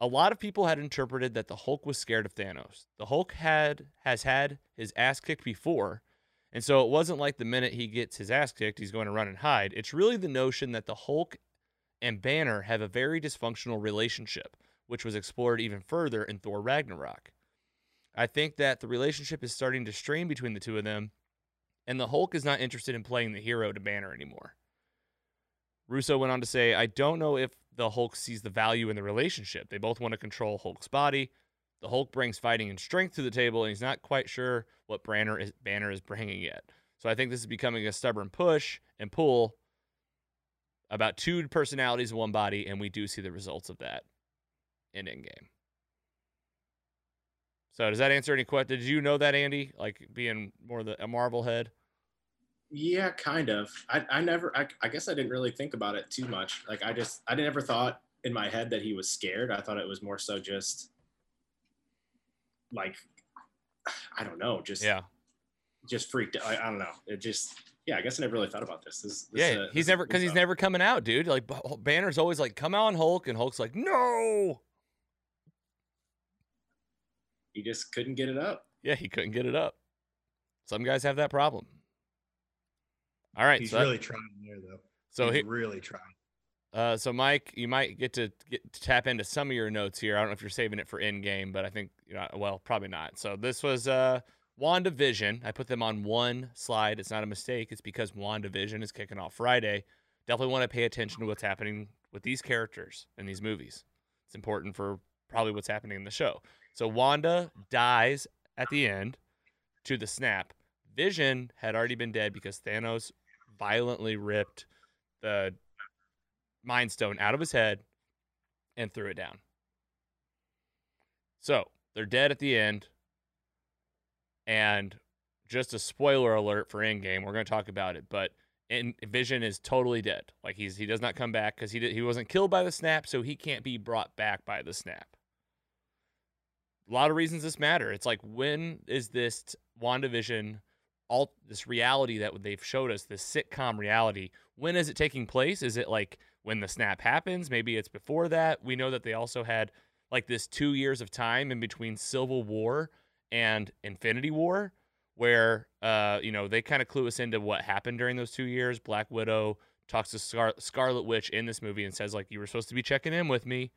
A lot of people had interpreted that the Hulk was scared of Thanos. The Hulk had has had his ass kicked before, and so it wasn't like the minute he gets his ass kicked, he's going to run and hide. It's really the notion that the Hulk and Banner have a very dysfunctional relationship, which was explored even further in Thor Ragnarok. I think that the relationship is starting to strain between the two of them, and the Hulk is not interested in playing the hero to Banner anymore. Russo went on to say, I don't know if the Hulk sees the value in the relationship. They both want to control Hulk's body. The Hulk brings fighting and strength to the table, and he's not quite sure what Banner is, Banner is bringing yet. So I think this is becoming a stubborn push and pull about two personalities in one body, and we do see the results of that in Endgame. So does that answer any question? Did you know that, Andy? Like being more the a Marvel head? Yeah, kind of. I, I never, I, I guess I didn't really think about it too much. Like, I just, I never thought in my head that he was scared. I thought it was more so just like, I don't know, just, Yeah, just freaked out. I, I don't know. It just, yeah, I guess I never really thought about this. this, this yeah. uh, he's this- never because he's never coming out, dude. Like Banner's always like, "Come on, Hulk," and Hulk's like, "No." He just couldn't get it up. Yeah, he couldn't get it up. Some guys have that problem. All right, He's so that- really trying there, though. so He's he, really trying. Uh, so Mike, you might get to get to tap into some of your notes here. I don't know if you're saving it for Endgame, but I think you know, well, probably not. So this was uh WandaVision. I put them on one slide. It's not a mistake. It's because WandaVision is kicking off Friday. Definitely want to pay attention to what's happening with these characters in these movies. It's important for probably what's happening in the show. So Wanda dies at the end to the snap. Vision had already been dead because Thanos violently ripped the Mind Stone out of his head and threw it down. So they're dead at the end. And just a spoiler alert for Endgame, we're going to talk about it, but in, Vision is totally dead. Like he's he does not come back because he did, he wasn't killed by the snap, so he can't be brought back by the snap. A lot of reasons this matter. It's like when is this WandaVision all this reality that they've showed us, this sitcom reality, when is it taking place? Is it like when the snap happens? Maybe it's before that. We know that they also had like this two years of time in between Civil War and Infinity War, where uh, you know, they kind of clue us into what happened during those two years. Black Widow talks to Scar- Scarlet Witch in this movie and says, like, you were supposed to be checking in with me.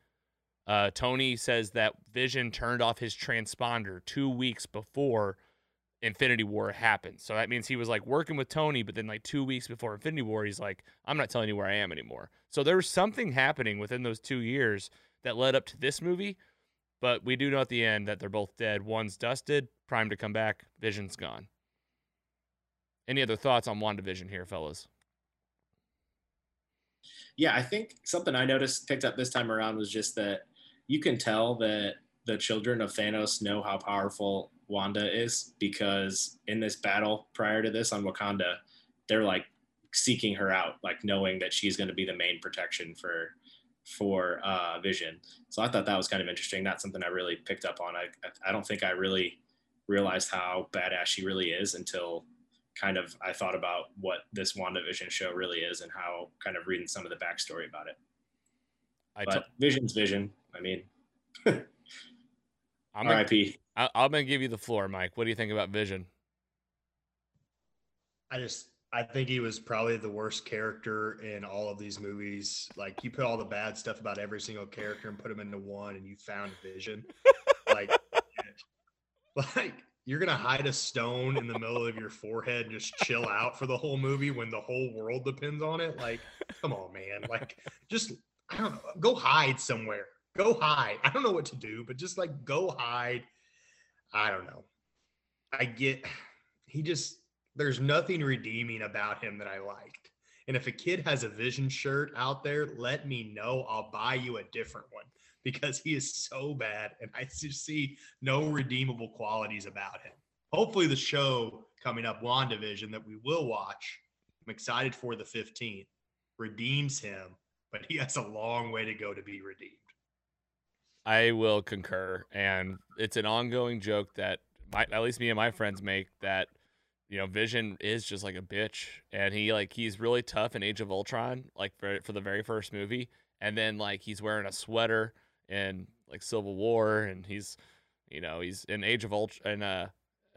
Uh, Tony says that Vision turned off his transponder two weeks before Infinity War happened. So that means he was like working with Tony, but then like two weeks before Infinity War, he's like, I'm not telling you where I am anymore. So there was something happening within those two years that led up to this movie. But we do know at the end that they're both dead. One's dusted, primed to come back. Vision's gone. Any other thoughts on WandaVision here, fellas? Yeah, I think something I noticed picked up this time around was just that you can tell that the children of Thanos know how powerful Wanda is because in this battle prior to this on Wakanda, they're like seeking her out, like knowing that she's going to be the main protection for for uh, Vision. So I thought that was kind of interesting. Not something I really picked up on. I I don't think I really realized how badass she really is until kind of I thought about what this WandaVision show really is and how kind of reading some of the backstory about it. I But t- Vision's Vision. I mean, [LAUGHS] I'm R.I.P. I- I'm going to give you the floor, Mike. What do you think about Vision? I just I think he was probably the worst character in all of these movies. Like you put all the bad stuff about every single character and put them into one, and you found Vision. like, [LAUGHS] like you're gonna hide a stone in the middle of your forehead and just chill out for the whole movie when the whole world depends on it. Like, come on, man. Like, just I don't know. Go hide somewhere. Go hide. I don't know what to do, but just like go hide. I don't know. I get [SIGHS] he just there's nothing redeeming about him that I liked. And if a kid has a vision shirt out there, let me know. I'll buy you a different one [LAUGHS] because he is so bad and I just see no redeemable qualities about him. Hopefully the show coming up WandaVision that we will watch. I'm excited for the 15th. Redeems him, but he has a long way to go to be redeemed. I will concur, and it's an ongoing joke that my, at least me and my friends make that you know, Vision is just like a bitch, and he like he's really tough in Age of Ultron, like for for the very first movie, and then like he's wearing a sweater in like Civil War, and he's, you know, he's in Age of Ultron, and uh,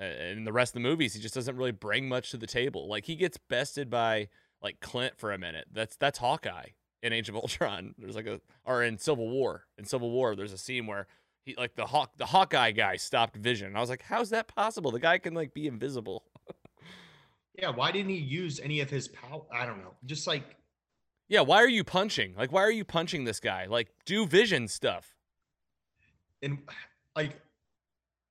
in the rest of the movies, he just doesn't really bring much to the table. Like he gets bested by like Clint for a minute. That's that's Hawkeye in Age of Ultron. [LAUGHS] There's like a or in Civil War. In Civil War, there's a scene where he like the hawk the Hawkeye guy stopped Vision. And I was like, how's that possible? The guy can like be invisible. Yeah, why didn't he use any of his power? I don't know. Just like Yeah, why are you punching? Like why are you punching this guy? Like do Vision stuff. and like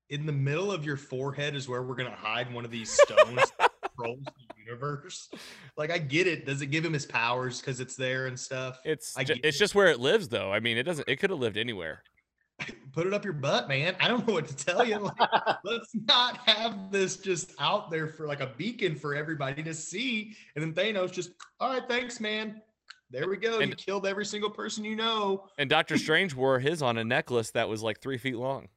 in the middle of your forehead is where we're gonna hide one of these stones [LAUGHS] controls the universe. [LAUGHS] Like I get it. Does it give him his powers because it's there and stuff? It's I ju- it's it. just where it lives though. I mean, it doesn't it could have lived anywhere. [LAUGHS] Put it up your butt, man. I don't know what to tell you. Like, [LAUGHS] let's not have this just out there for like a beacon for everybody to see. And then Thanos just, all right, thanks, man. There we go. you killed every single person you know. And Doctor Strange wore his on a necklace that was like three feet long.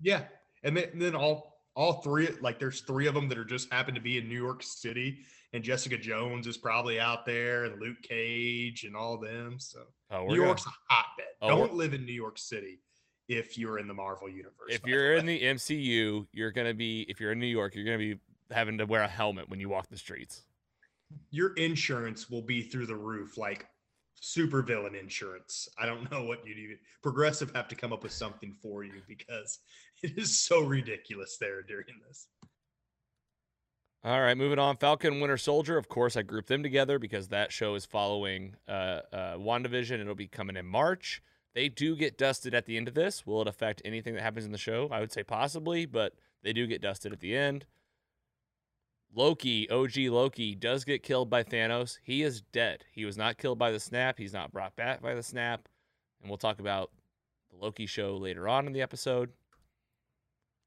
Yeah, and then, and then all all three like there's three of them that are just happen to be in New York City, and Jessica Jones is probably out there, and Luke Cage and all them. So Oh, New we're gonna- York's a hotbed. Oh, Don't live in New York City if you're in the Marvel universe. if you're in the MCU, you're gonna be if you're in New York, you're gonna be having to wear a helmet when you walk the streets. your insurance will be through the roof, like super villain insurance. I don't know what you'd even progressive have to come up with something for you because [LAUGHS] it is so ridiculous there during this. All right, moving on. Falcon Winter Soldier. Of course, I grouped them together because that show is following uh, uh, WandaVision. It'll be coming in March. They do get dusted at the end of this. Will it affect anything that happens in the show? I would say possibly, but they do get dusted at the end. Loki, OG Loki, does get killed by Thanos. He is dead. He was not killed by the snap. He's not brought back by the snap. And we'll talk about the Loki show later on in the episode.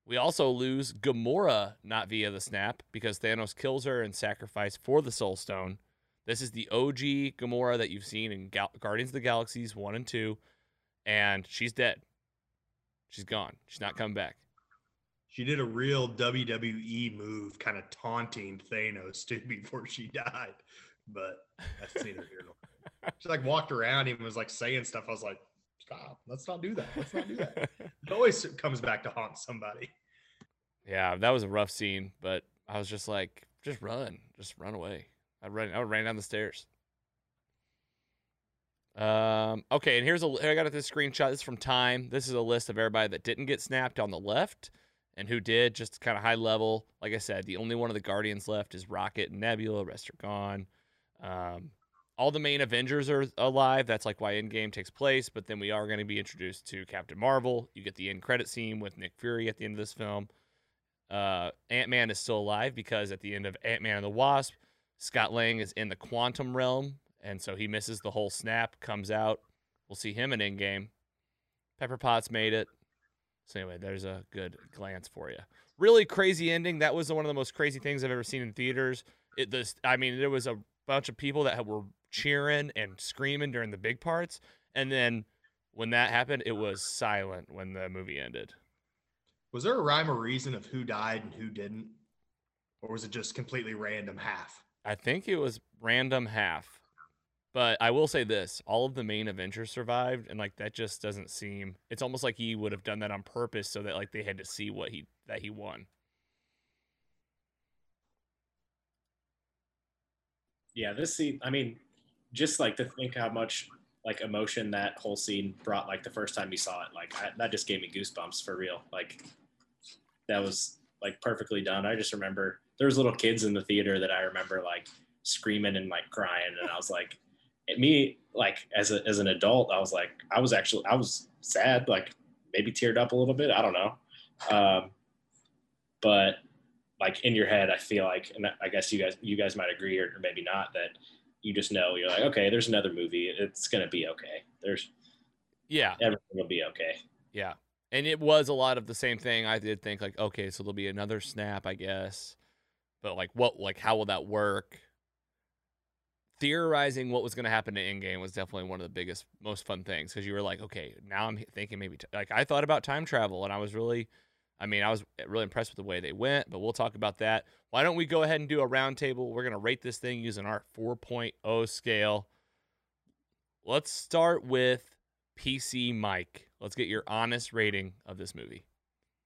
We also lose Gamora not via the snap because Thanos kills her and sacrifice for the Soul Stone. This is the OG Gamora that you've seen in Gal- Guardians of the Galaxies 1 and 2 and she's dead. She's gone. She's not coming back. She did a real WWE move, kind of taunting Thanos [LAUGHS] too before she died. But that's neither here nor there. She like walked around him and was like saying stuff. I was like, stop, let's not do that. Let's not do that. It always comes back to haunt somebody. yeah, that was a rough scene, but I was just like, just run, just run away. I run, I ran down the stairs. Um. Okay, and here's a. I got this screenshot. This is from Time. This is a list of everybody that didn't get snapped on the left, and who did. Just kind of high level. Like I said, the only one of the Guardians left is Rocket and Nebula. Rest are gone. Um. All the main Avengers are alive. That's like why Endgame takes place. But then we are going to be introduced to Captain Marvel. You get the end credit scene with Nick Fury at the end of this film. Uh, Ant Man is still alive because at the end of Ant Man and the Wasp, Scott Lang is in the quantum realm, and so he misses the whole snap. Comes out, we'll see him in Endgame. Pepper Potts made it. So anyway, there's a good glance for you. Really crazy ending. That was one of the most crazy things I've ever seen in theaters. It this, I mean, there was a bunch of people that were cheering and screaming during the big parts, and then when that happened, it was silent when the movie ended. Was there a rhyme or reason of who died and who didn't? Or was it just completely random half? I think it was random half. But I will say this, all of the main Avengers survived and like that just doesn't seem it's almost like he would have done that on purpose so that like they had to see what he that he won. Yeah, this scene. I mean, just like to think how much like emotion that whole scene brought. Like the first time you saw it, like I, that just gave me goosebumps for real. Like that was like perfectly done. I just remember there was little kids in the theater that I remember like screaming and like crying, and I was like, me like as a as an adult, I was like, I was actually I was sad, like maybe teared up a little bit. I don't know, um, but like in your head, I feel like, and I guess you guys you guys might agree or, or maybe not that you just know you're like, okay, there's another movie. It's gonna be okay. There's Yeah. everything will be okay. Yeah. And it was a lot of the same thing. I did think like, okay, so there'll be another snap, I guess. But like what like how will that work? Theorizing what was going to happen to Endgame was definitely one of the biggest, most fun things because you were like, okay, now I'm thinking maybe t- like I thought about time travel and I was really, I mean, I was really impressed with the way they went, but we'll talk about that. Why don't we go ahead and do a roundtable? We're going to rate this thing using our 4.0 scale. Let's start with PC Mike. Let's get your honest rating of this movie.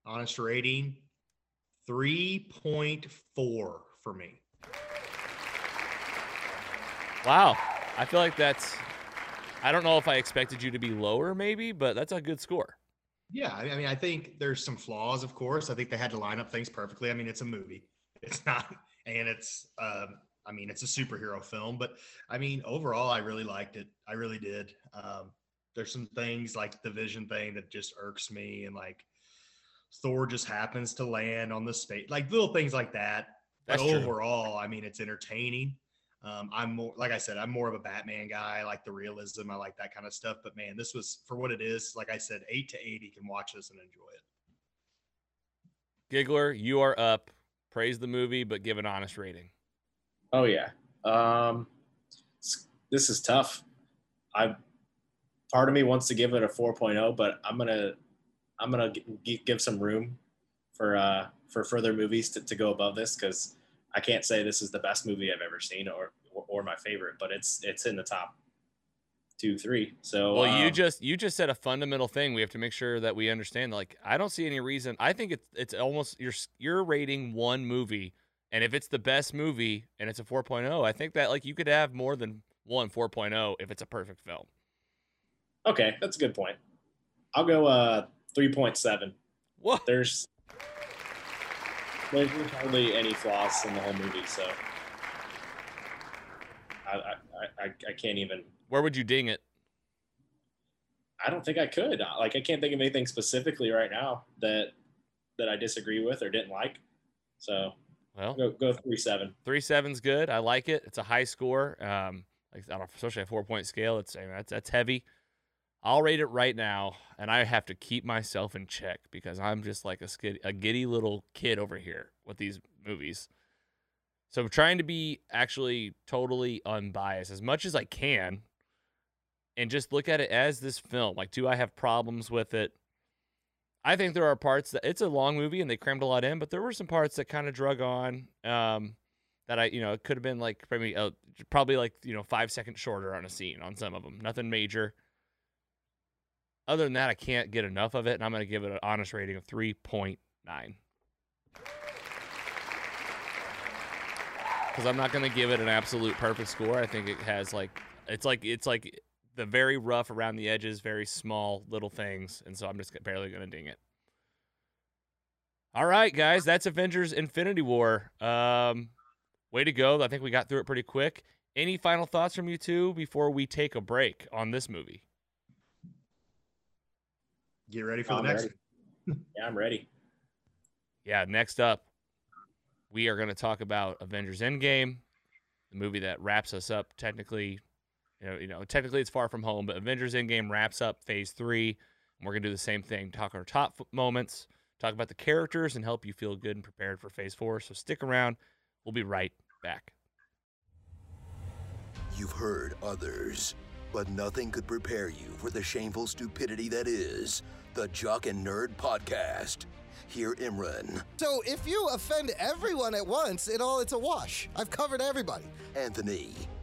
Honest rating 3.4 for me. Wow. I feel like that's, I don't know if I expected you to be lower, maybe, but that's a good score. Yeah, I mean, I think there's some flaws, of course. I think they had to line up things perfectly. I mean, it's a movie. It's not, and it's, um, I mean, it's a superhero film, but I mean, overall, I really liked it. I really did. Um, there's some things like the vision thing that just irks me, and like Thor just happens to land on the space, like little things like that. That's but true. overall, I mean, it's entertaining. Um, I'm more, like I said, I'm more of a Batman guy. I like the realism. I like that kind of stuff. But man, this was for what it is. Like I said, eight to eight, you can watch this and enjoy it. Giggler, you are up. Praise the movie, but give an honest rating. Oh yeah. Um, this is tough. I part of me wants to give it a 4.0, but I'm gonna I'm gonna g- g- give some room for uh, for further movies to, to go above this because I can't say this is the best movie I've ever seen or or, or my favorite, but it's it's in the top two three. So Well, you um, just you just said a fundamental thing. We have to make sure that we understand. Like, I don't see any reason. I think it's it's almost you're you're rating one movie, and if it's the best movie and it's a 4.0, I think that like you could have more than one 4.0 if it's a perfect film. okay. That's a good point. I'll go uh 3.7. What? there's there's hardly any flaws in the whole movie, so I I, I, I can't even. Where would you ding it? I don't think I could. Like I can't think of anything specifically right now that that I disagree with or didn't like. So Well, go go three seven. three seven's good. I like it. It's a high score. Um, like I don't know, especially a four point scale. It's I mean, that's that's heavy. I'll rate it right now, and I have to keep myself in check because I'm just like a skid, a giddy little kid over here with these movies. So I'm trying to be actually totally unbiased as much as I can, and just look at it as this film. Like, do I have problems with it? I think there are parts that it's a long movie and they crammed a lot in, but there were some parts that kind of drug on. Um, that I, you know, it could have been like probably, uh, probably like you know five seconds shorter on a scene on some of them. Nothing major. Other than that, I can't get enough of it, and I'm going to give it an honest rating of three point nine. Because I'm not going to give it an absolute perfect score. I think it has like it's like it's like the very rough around the edges, very small little things, and so I'm just barely going to ding it. All right, guys, that's Avengers: Infinity War. Um, way to go! I think we got through it pretty quick. Any final thoughts from you two before we take a break on this movie? Get ready for I'm the next. ready. [LAUGHS] Yeah, I'm ready. Yeah, next up, we are going to talk about Avengers Endgame, the movie that wraps us up technically. You know, you know, technically it's far from home, but Avengers Endgame wraps up phase three. And we're going to do the same thing, talk our top f- moments, talk about the characters, and help you feel good and prepared for phase four. So stick around. We'll be right back. You've heard others, but nothing could prepare you for the shameful stupidity that is the Jock and Nerd Podcast. Hear Imran, So if you offend everyone at once, it all it's a wash. I've covered everybody. Anthony,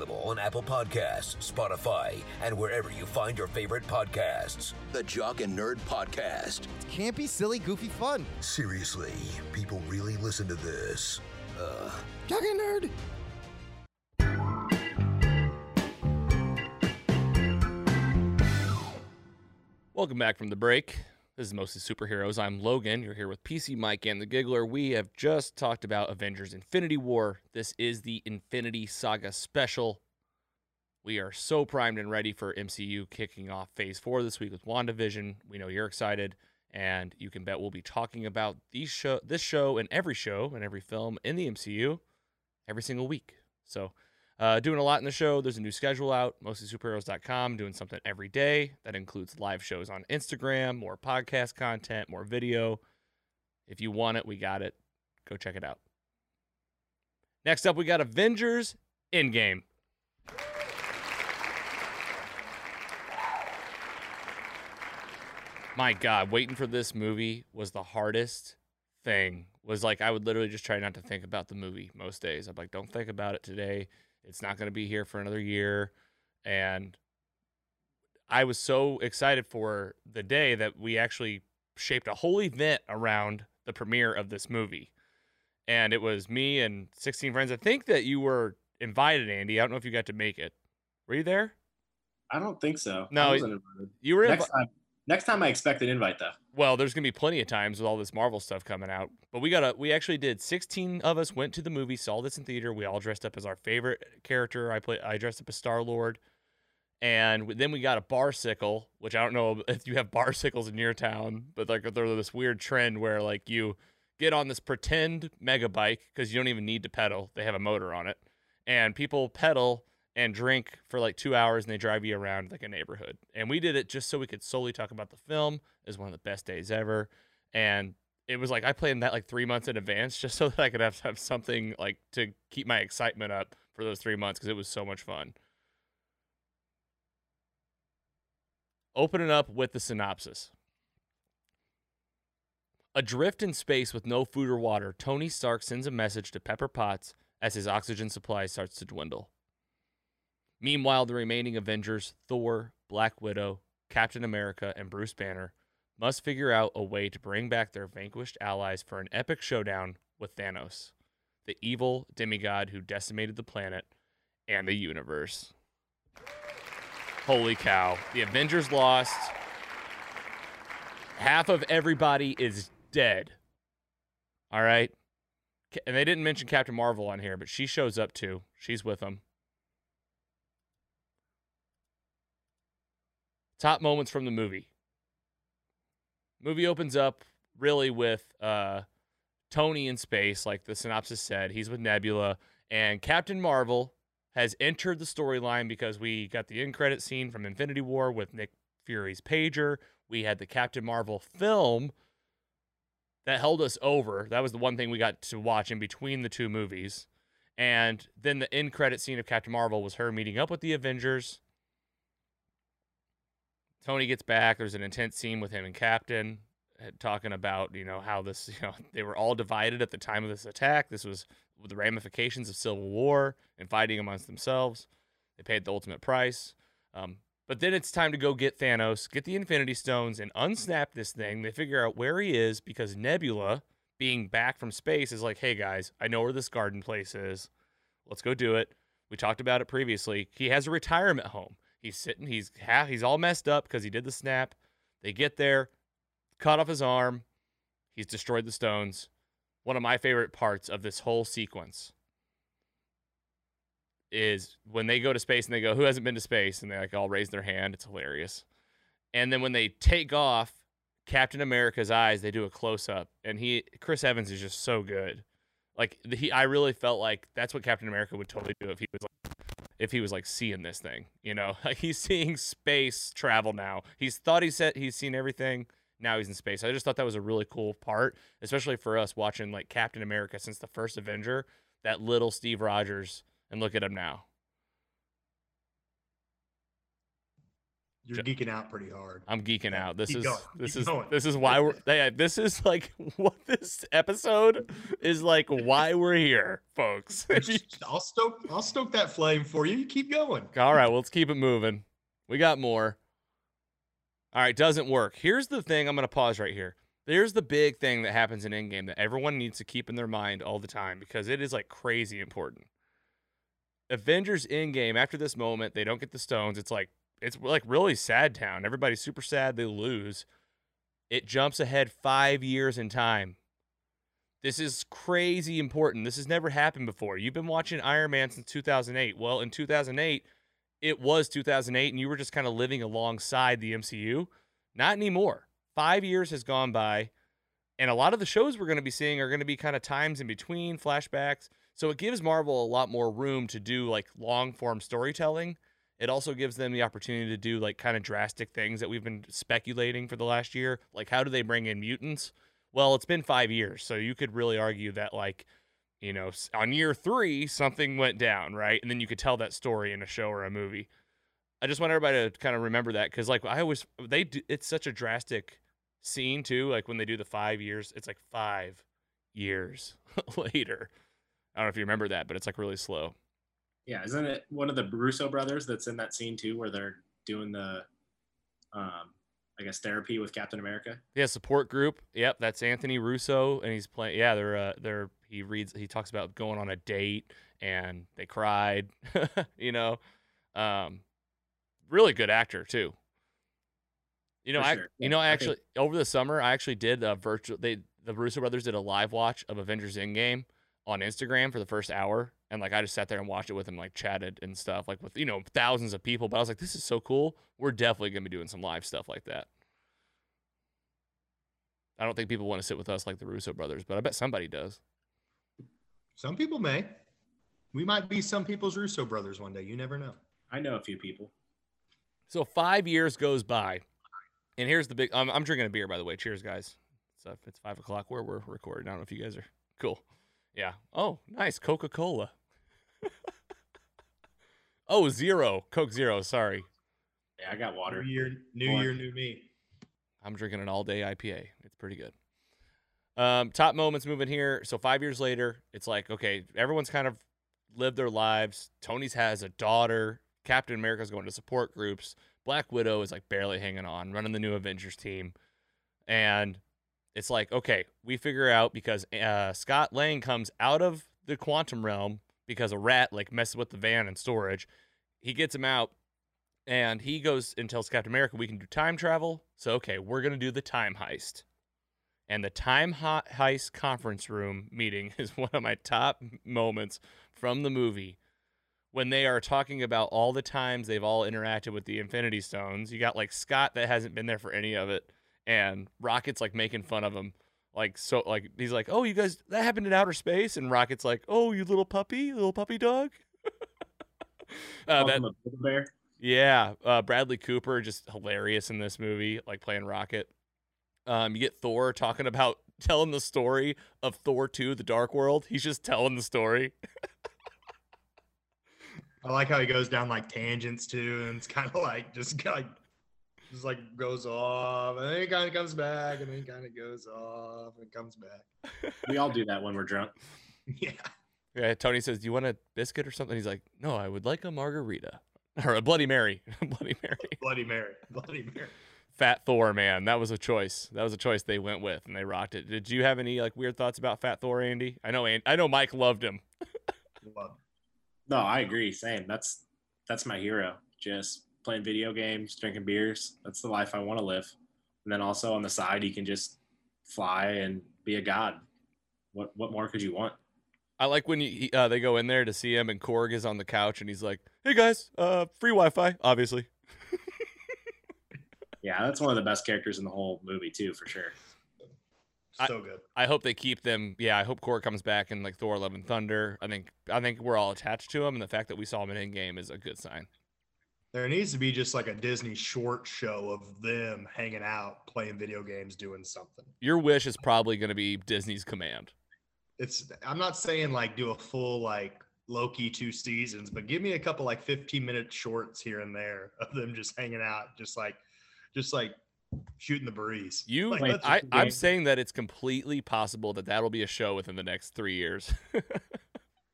Available on Apple Podcasts, Spotify, and wherever you find your favorite podcasts. The Jock and Nerd Podcast. Can't be silly, goofy fun. Seriously, people really listen to this. Uh, Jock and nerd. Welcome back from the break. This is mostly superheroes. I'm Logan. You're here with PC Mike and the Giggler. We have just talked about Avengers Infinity War. This is the Infinity Saga special. We are so primed and ready for MCU kicking off phase four this week with WandaVision. We know you're excited. And you can bet we'll be talking about these show, this show, and every show and every film in the MCU every single week. So, uh, doing a lot in the show. There's a new schedule out, mostlysuperheroes.com, doing something every day. That includes live shows on Instagram, more podcast content, more video. If you want it, we got it. Go check it out. Next up, we got Avengers Endgame. My God, waiting for this movie was the hardest thing. Was like I would literally just try not to think about the movie most days. I'm like, don't think about it today. It's not going to be here for another year. And I was so excited for the day that we actually shaped a whole event around the premiere of this movie. And it was me and 16 friends. I think that you were invited, Andy. I don't know if you got to make it. Were you there? I don't think so. No, I wasn't invited. You were next time. Next time I expect an invite though. Well, there's gonna be plenty of times with all this Marvel stuff coming out. But we got to we actually did 16 of us went to the movie, saw this in theater. We all dressed up as our favorite character. I play I dressed up as Star Lord. And then we got a barcycle, which I don't know [LAUGHS] if you have barcycles in your town, but like they're this weird trend where like you get on this pretend mega bike because you don't even need to pedal. They have a motor on it. And people pedal and drink for like two hours and they drive you around like a neighborhood. And we did it just so we could solely talk about the film. It was one of the best days ever. And it was like I planned that like three months in advance [LAUGHS] just so that I could have, have something like to keep my excitement up for those three months because it was so much fun. Opening up with the synopsis. Adrift in space with no food or water, Tony Stark sends a message to Pepper Potts as his oxygen supply starts to dwindle. Meanwhile, the remaining Avengers, Thor, Black Widow, Captain America, and Bruce Banner must figure out a way to bring back their vanquished allies for an epic showdown with Thanos, the evil demigod who decimated the planet and the universe. Holy cow. The Avengers lost. Half of everybody is dead. All right. And they didn't mention Captain Marvel on here, but she shows up too. She's with them. Top moments from the movie. Movie opens up really with uh, Tony in space, like the synopsis said. He's with Nebula, and Captain Marvel has entered the storyline because we got the end credit scene from Infinity War with Nick Fury's pager. We had the Captain Marvel film that held us over. That was the one thing we got to watch in between the two movies. And then the end credit scene of Captain Marvel was her meeting up with the Avengers. Tony gets back. There's an intense scene with him and Captain uh, talking about, you know, how this, [LAUGHS] you know, they were all divided at the time of this attack. This was the ramifications of Civil War and fighting amongst themselves. They paid the ultimate price. Um, but then it's time to go get Thanos, get the Infinity Stones, and unsnap this thing. They figure out where he is because Nebula, being back from space, is like, hey guys, I know where this garden place is. Let's go do it. We talked about it previously. He has a retirement home. He's sitting, he's half, he's all messed up because he did the snap. They get there, cut off his arm. He's destroyed the stones. One of my favorite parts of this whole sequence is when they go to space and they go, "Who hasn't been to space?" and they like all raise their hand. It's hilarious. And then when they take off, Captain America's eyes, they do a close up, and he Chris Evans is just so good. Like he, I really felt like that's what Captain America would totally do if he was like, if he was like seeing this thing. You know, [LAUGHS] like he's seeing space travel now. He's thought he said he's seen everything. Now he's in space. I just thought that was a really cool part, especially for us watching like Captain America since the first Avenger. That little Steve Rogers, and look at him now. You're geeking out pretty hard. I'm geeking out. This Keep is going. this Keep is going. this is why we're [LAUGHS] yeah, this is like [LAUGHS] what this episode is like why we're here, folks. [LAUGHS] I'll stoke. I'll stoke that flame for you. You keep going. All right, well, let's keep it moving. We got more. All right, doesn't work. Here's the thing. I'm going to pause right here. There's the big thing that happens in Endgame that everyone needs to keep in their mind all the time because it is like crazy important. Avengers Endgame, after this moment, they don't get the stones. It's like, it's like really sad town. Everybody's super sad. They lose. It jumps ahead five years in time. This is crazy important. This has never happened before. You've been watching Iron Man since 2008. Well, in 2008, it was 2008, and you were just kind of living alongside the MCU. Not anymore. five years has gone by, and a lot of the shows we're going to be seeing are going to be kind of times in between flashbacks. So it gives Marvel a lot more room to do like long form storytelling. It also gives them the opportunity to do like kind of drastic things that we've been speculating for the last year. Like, how do they bring in mutants? Well, it's been five years, so you could really argue that like you know, on year three, something went down, right? And then you could tell that story in a show or a movie. I just want everybody to kind of remember that because, like, I always, they, do, it's such a drastic scene, too. Like, when they do the five years, it's like five years [LAUGHS] later. I don't know if you remember that, but it's like really slow. Yeah, isn't it one of the Russo brothers that's in that scene too, where they're doing the, um, I guess therapy with Captain America? Yeah, support group. Yep, that's Anthony Russo, and he's playing. Yeah, they're uh, they're he reads he talks about going on a date and they cried. [LAUGHS] you know, um, really good actor too. You know, For I sure. you know I actually over the summer I actually did a virtual. They the Russo brothers did a live watch of Avengers Endgame on Instagram for the first hour, and like I just sat there and watched it with him, like chatted and stuff, like with you know thousands of people. But I was like, this is so cool. We're definitely gonna be doing some live stuff like that. I don't think people want to sit with us like the Russo brothers, but I bet somebody does. Some people may. We might be some people's Russo brothers one day. You never know. I know a few people. So five years goes by, and here's the big. I'm, I'm drinking a beer, by the way. Cheers, guys. So uh, it's five o'clock where we're recording. I don't know if you guys are cool. Yeah. Oh, nice Coca Cola. [LAUGHS] oh, zero Coke Zero. Sorry, Yeah, I got water. New year, new Born. year, new me. I'm drinking an all day IPA. It's pretty good. Um, top moments moving here. So five years later, it's like okay, everyone's kind of lived their lives. Tony's has a daughter. Captain America's going to support groups. Black Widow is like barely hanging on, running the new Avengers team, and it's like okay, we figure out because uh, Scott Lang comes out of the quantum realm because a rat like messes with the van and storage. He gets him out, and he goes and tells Captain America we can do time travel. So okay, we're gonna do the time heist. And the time heist conference room meeting [LAUGHS] is one of my top moments from the movie when they are talking about all the times they've all interacted with the Infinity Stones. You got like Scott that hasn't been there for any of it, and Rocket's like making fun of him. Like so, like he's like, "Oh, you guys, that happened in outer space," and Rocket's like, "Oh, you little puppy, little puppy dog." [LAUGHS] uh, that him a Build bear. yeah, uh, Bradley Cooper just hilarious in this movie, like playing Rocket. Um, you get Thor talking about [LAUGHS] telling the story of Thor 2, The Dark World. He's just telling the story. I like how he goes down like tangents too, and it's kind of like just of just like goes off, and then he kind of comes back, and then he kind of goes off and comes back. We all do that when we're drunk. [LAUGHS] Yeah, Yeah, Tony says, "Do you want a biscuit or something?" He's like, "No, I would like a margarita [LAUGHS] or a Bloody Mary." [LAUGHS] Bloody Mary. Bloody Mary, Bloody Mary. Fat Thor, man, that was a choice. That was a choice they went with, and they rocked it. Did you have any like weird thoughts about Fat Thor, Andy? I know, An- I know, Mike loved him. Love. No, I agree. Same. That's that's my hero. Just playing video games, drinking beers. That's the life I want to live. And then also on the side, you can just fly and be a god. What what more could you want? I like when you, uh, they go in there to see him, and Korg is on the couch, and he's like, "Hey guys, uh, free Wi-Fi, obviously." [LAUGHS] Yeah, that's one of the best characters in the whole movie too, for sure. I- So good. I hope they keep them. Yeah, I hope Korg comes back in like Thor: Love and Thunder. I think I think we're all attached to him, and the fact that we saw him in Endgame is a good sign. There needs to be just like a Disney short show of them hanging out, playing video games, doing something. Your wish is probably going to be Disney's command. It's I'm not saying like do a full like Loki two seasons, but give me a couple like 15 minute shorts here and there [LAUGHS] of them just hanging out, just like just like shooting the breeze. You, Like, Wait, I, I'm saying that it's completely possible that that'll be a show within the next three years. [LAUGHS]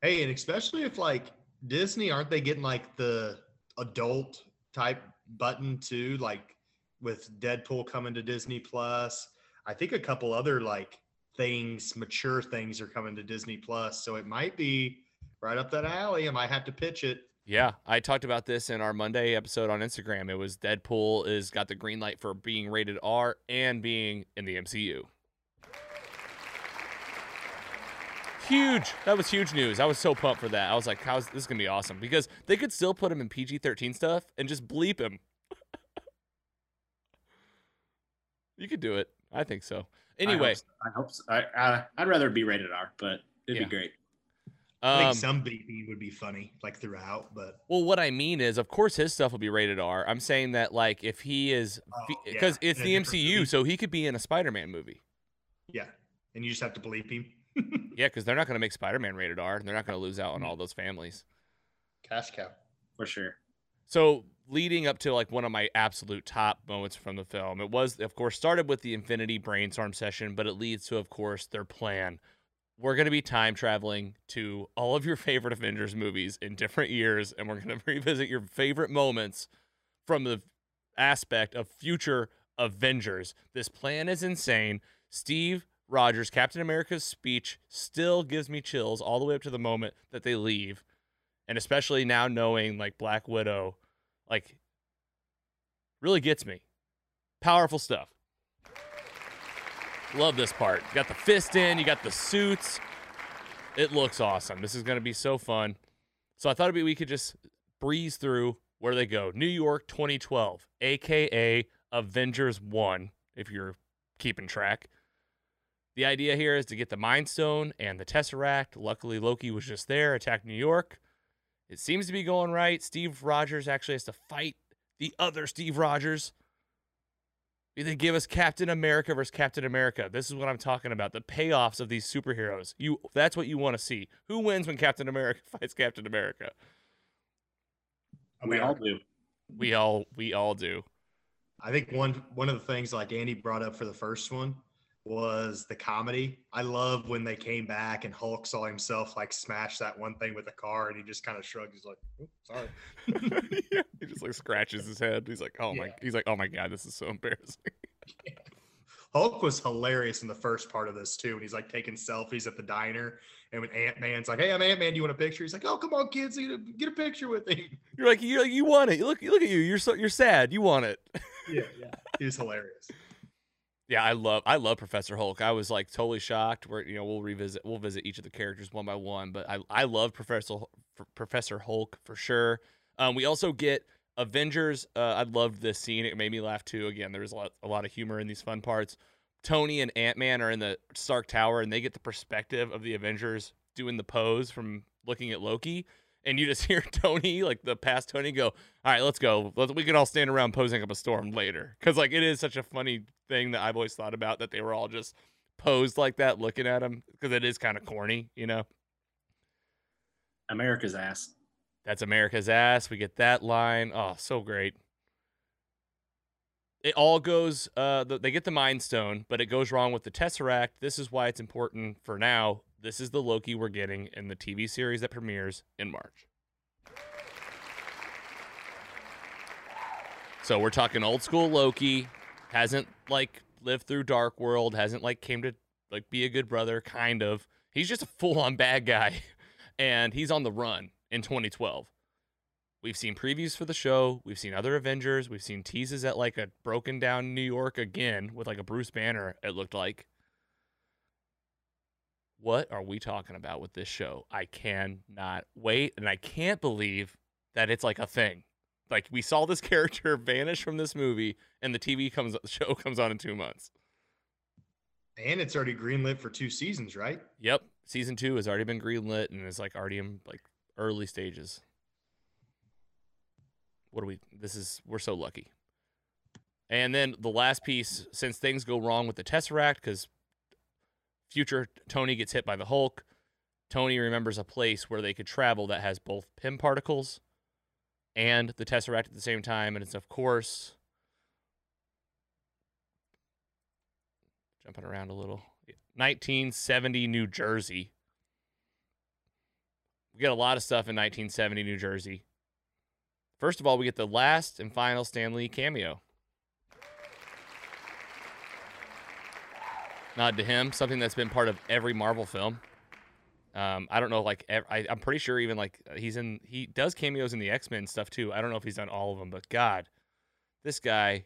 Hey, and especially if like Disney, aren't they getting like the adult type button too? Like with Deadpool coming to Disney Plus. I think a couple other like things, mature things are coming to Disney Plus. So it might be right up that alley. I might have to pitch it. yeah, I talked about this in our Monday episode on Instagram. It was Deadpool is got the green light for being rated R and being in the MCU. Huge. That was huge news. I was so pumped for that. I was like, "How's this is gonna be awesome?" Because they could still put him in PG-13 stuff and just bleep him. [LAUGHS] You could do it. I think so. I Anyway, hope so. I hope so. I, I, I'd rather be rated R, but it'd Yeah. be great. I think um, some beeping would be funny, like throughout, but well, what I mean is, of course, his stuff will be rated R. I'm saying that, like, if he is, Oh, yeah, because it's in the MCU, movie. so he could be in a Spider-Man movie. yeah. And you just have to bleep him. [LAUGHS] Yeah, because they're not going to make Spider-Man rated R. and They're not going to lose out on all those families. Cash cow. For sure. So leading up to like one of my absolute top moments from the film, it was of course started with the Infinity brainstorm session, but it leads to of course their plan. We're going to be time traveling to all of your favorite Avengers movies in different years, and we're going [LAUGHS] to revisit your favorite moments from the aspect of future Avengers. This plan is insane. Steve Rogers, Captain America's speech, still gives me chills all the way up to the moment that they leave and especially now knowing like Black Widow, like really gets me. Powerful stuff. Love this part. You got the fist in, you got the suits. It looks awesome. This is going to be so fun. So I thought maybe we could just breeze through where they go. New York 2012, aka Avengers 1, if you're keeping track. The idea here is to get the Mind Stone and the Tesseract. Luckily, Loki was just there, attacked New York. It seems to be going right. Steve Rogers actually has to fight the other Steve Rogers. They give us Captain America versus Captain America. This is what I'm talking about. The payoffs of these superheroes. You that's what you want to see. Who wins when Captain America [LAUGHS] fights Captain America? We all do. We all we all do. I think one one of the things like Andy brought up for the first one was the comedy. I love when they came back and Hulk saw himself like smash that one thing with a car and he just kind of shrugged. He's like, "Oh, sorry. [LAUGHS] Yeah, he just like scratches his head. He's like, "Oh my." Yeah. He's like, "Oh my god, this is so embarrassing." [LAUGHS] Hulk was hilarious in the first part of this too. And he's like taking selfies at the diner. And when Ant Man's like, Hey, I'm Ant Man, do you want a picture? He's like, Oh, come on, kids, get a, get a picture with him. [LAUGHS] You're like, you you want it. Look look at you. You're so you're sad. You want it. Yeah, yeah. He was hilarious. Yeah, I love I love Professor Hulk. I was like totally shocked. We're you know we'll revisit we'll visit each of the characters one by one, but I I love Professor Professor Hulk for sure. Um, we also get Avengers. Uh, I loved this scene. It made me laugh too. Again, there was a lot a lot of humor in these fun parts. Tony and Ant Man are in the Stark Tower, and they get the perspective of the Avengers doing the pose from looking at Loki. And you just [LAUGHS] hear Tony, like the past Tony, go, "All right, let's go. Let's, we can all stand around posing up a storm later." Because like it is such a funny thing that I've always thought about that they were all just posed like that, looking at him, because it is kind of corny, you know. America's ass. That's America's ass. We get that line. Oh, so great. It all goes. Uh, th- they get the Mind Stone, but it goes wrong with the Tesseract. This is why it's important for now. This is the Loki we're getting in the TV series that premieres in March. So we're talking old school Loki. Hasn't like lived through Dark World. Hasn't like came to like be a good brother. Kind of. He's just a full on [LAUGHS] bad guy, and he's on the run in 2012. We've seen previews for the show. We've seen other Avengers. We've seen teases at like a broken down New York again with like a Bruce Banner, it looked like. What are we talking about with this show? I cannot wait. And I can't believe that it's like a thing. Like we saw this [LAUGHS] character vanish from this movie and the TV comes the [LAUGHS] show comes on in two months. And it's already greenlit for two seasons, right? Yep. Season two has already been greenlit and is like already in like early stages. What are we? This is we're so lucky. And then the last piece, since things go wrong with the Tesseract, because future Tony gets hit by the Hulk, Tony remembers a place where they could travel that has both Pym particles and the Tesseract at the same time, and it's of course jumping around a little. 1970 New Jersey. We get a lot of stuff in 1970 New Jersey. First of all, we get the last and final Stan Lee cameo. Nod to him, something that's been part of every Marvel film. Um, I don't know, like I, I'm pretty sure even like he's in he does cameos in the X Men stuff too. I don't know if he's done all of them, but God, this guy,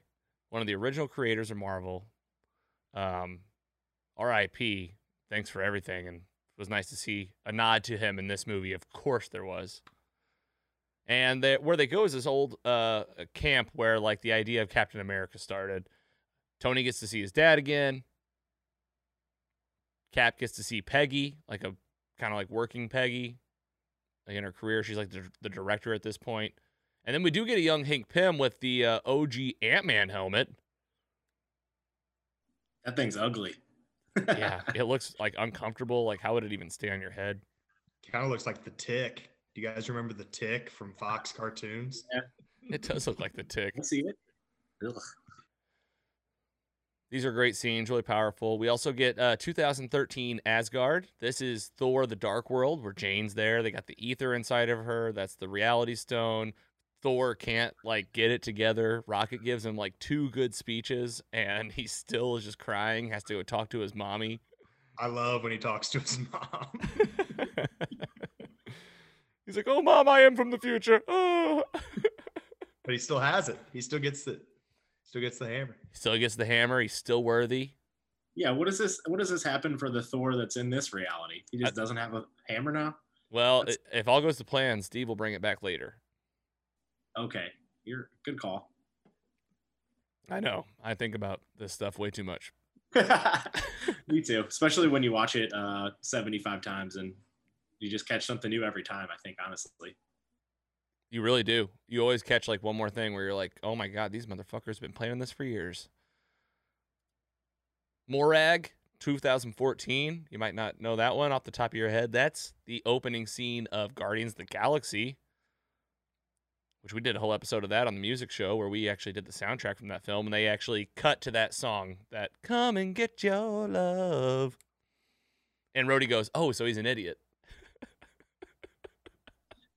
one of the original creators of Marvel, um, R.I.P. Thanks for everything, and it was nice to see a nod to him in this movie. Of course, there was. And they, where they go is this old uh, camp where like the idea of Captain America started. Tony gets to see his dad again. Cap gets to see Peggy, like a kind of like working Peggy, like in her career. She's like the, the director at this point. And then we do get a young Hank Pym with the uh, OG Ant Man helmet. That thing's ugly. Yeah, [LAUGHS] it looks like uncomfortable. Like, how would it even stay on your head? Kind of looks like the tick. Do you guys remember the tick from Fox cartoons? It does look like the tick. I see it. Ugh. These are great scenes, really powerful. We also get uh, 2013 Asgard. This is Thor: The Dark World, where Jane's there. They got the Aether inside of her. That's the Reality Stone. Thor can't like get it together. Rocket gives him like two good speeches, and he still is just crying. Has to go talk to his mommy. I love when he talks to his mom. [LAUGHS] He's like, "Oh, mom, I am from the future." Oh. [LAUGHS] but he still has it. He still gets the still gets the hammer. Still gets the hammer. He's still worthy. Yeah, What does this? What does this happen for the Thor that's in this reality? He just doesn't have a hammer now. Well, That's- if all goes to plan, Steve will bring it back later. Okay, you're good call. I know. I think about this stuff way too much. [LAUGHS] Me too, especially when you watch it uh, 75 times and you just catch something new every time. I think honestly. You really do. You always catch like one more thing where you're like, "Oh my god, these motherfuckers have been planning this for years." Morag, 2014. You might not know that one off the top of your head. That's the opening scene of Guardians of the Galaxy, which we did a whole episode of that on the music show where we actually did the soundtrack from that film, and they actually cut to that song, that "Come and Get Your Love," and Rhodey goes, "Oh, so he's an idiot."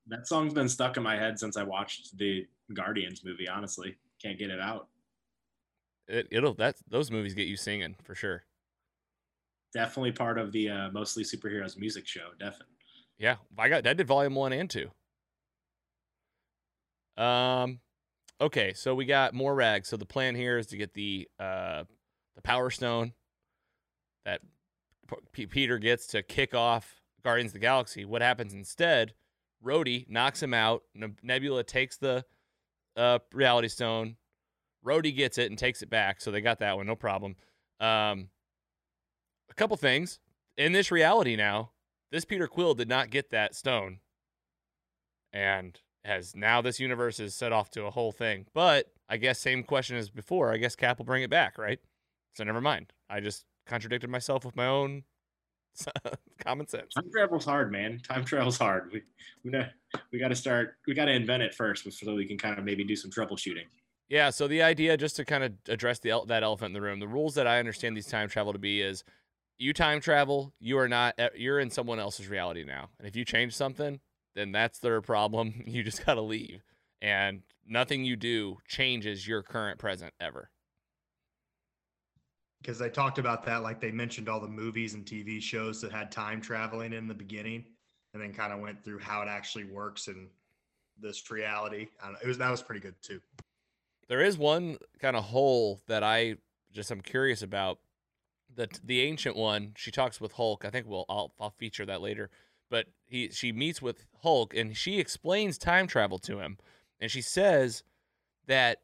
That song's been stuck in my head since I watched the Guardians movie. Honestly, can't get it out. It, it'll that those movies get you singing for sure. Definitely part of the uh, mostly superheroes music show. Definitely. Yeah, I got that did volume one and two. Um, okay, so we got Morag. So the plan here is to get the uh the Power Stone that P- Peter gets to kick off Guardians of the Galaxy. What happens instead? Rhodey knocks him out. Nebula takes the uh Reality Stone. Rhodey gets it and takes it back. So they got that one, no problem. Um, a couple things in this reality now this Peter Quill did not get that stone. And has now this universe is set off to a whole thing. But I guess same question as before. I guess Cap will bring it back, right? So never mind. I just contradicted myself with my own [LAUGHS] common sense. Time travel's hard, man. Time travel's hard. We we got we got to start. We got to invent it first, so we can kind of maybe do some troubleshooting. Yeah, so the idea, just to kind of address the that elephant in the room, the rules that I understand these time travel to be is, you time travel, you are not, you're in someone else's reality now, and if you change something, then that's their problem. [LAUGHS] You just gotta leave, and nothing you do changes your current present ever. Because they talked about that, like they mentioned all the movies and TV shows that had time traveling in the beginning, and then kind of went through how it actually works in this reality. It was that was pretty good too. There is one kind of hole that I just i'm curious about. The the ancient one, she talks with Hulk. I think we'll I'll I'll feature that later. But he she meets with Hulk and she explains time travel to him, and she says that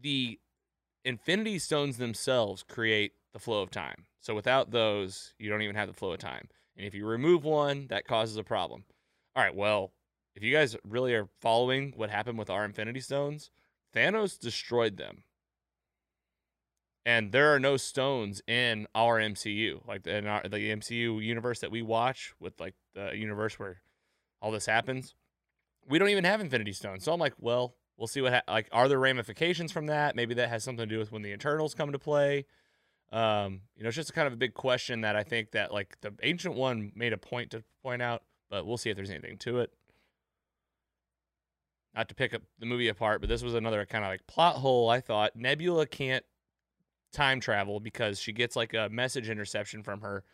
the Infinity Stones themselves create the flow of time. So without those, you don't even have the flow of time. And if you remove one, that causes a problem. All right, well, if you guys really are following what happened with our Infinity Stones, Thanos destroyed them. And there are no stones in our MCU, like in our, the MCU universe that we watch with like the universe where all this happens. We don't even have Infinity Stones. So I'm like, well, we'll see what ha- like are there ramifications from that? Maybe that has something to do with when the Eternals come to play. Um, you know, it's just kind of a big question that I think that like the ancient one made a point to point out, but we'll see if there's anything to it not to pick up the movie apart, but this was another kind of like plot hole. I thought Nebula can't time travel because she gets like a message interception from her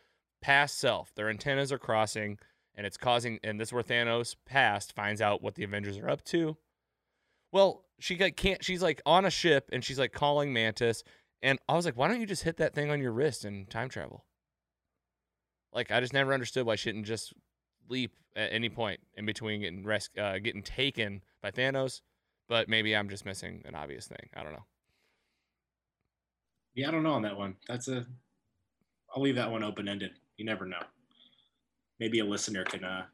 past self. Their antennas are crossing, and it's causing. And this is where Thanos past finds out what the Avengers are up to. Well, she can't. She's like on a ship, and she's like calling Mantis. And I was like, why don't you just hit that thing on your wrist and time travel? Like, I just never understood why she didn't just leap at any point in between getting res- uh, getting taken by Thanos, but maybe I'm just missing an obvious thing. I don't know. Yeah, I don't know on that one. That's a. I'll leave that one open ended. You never know. Maybe a listener can uh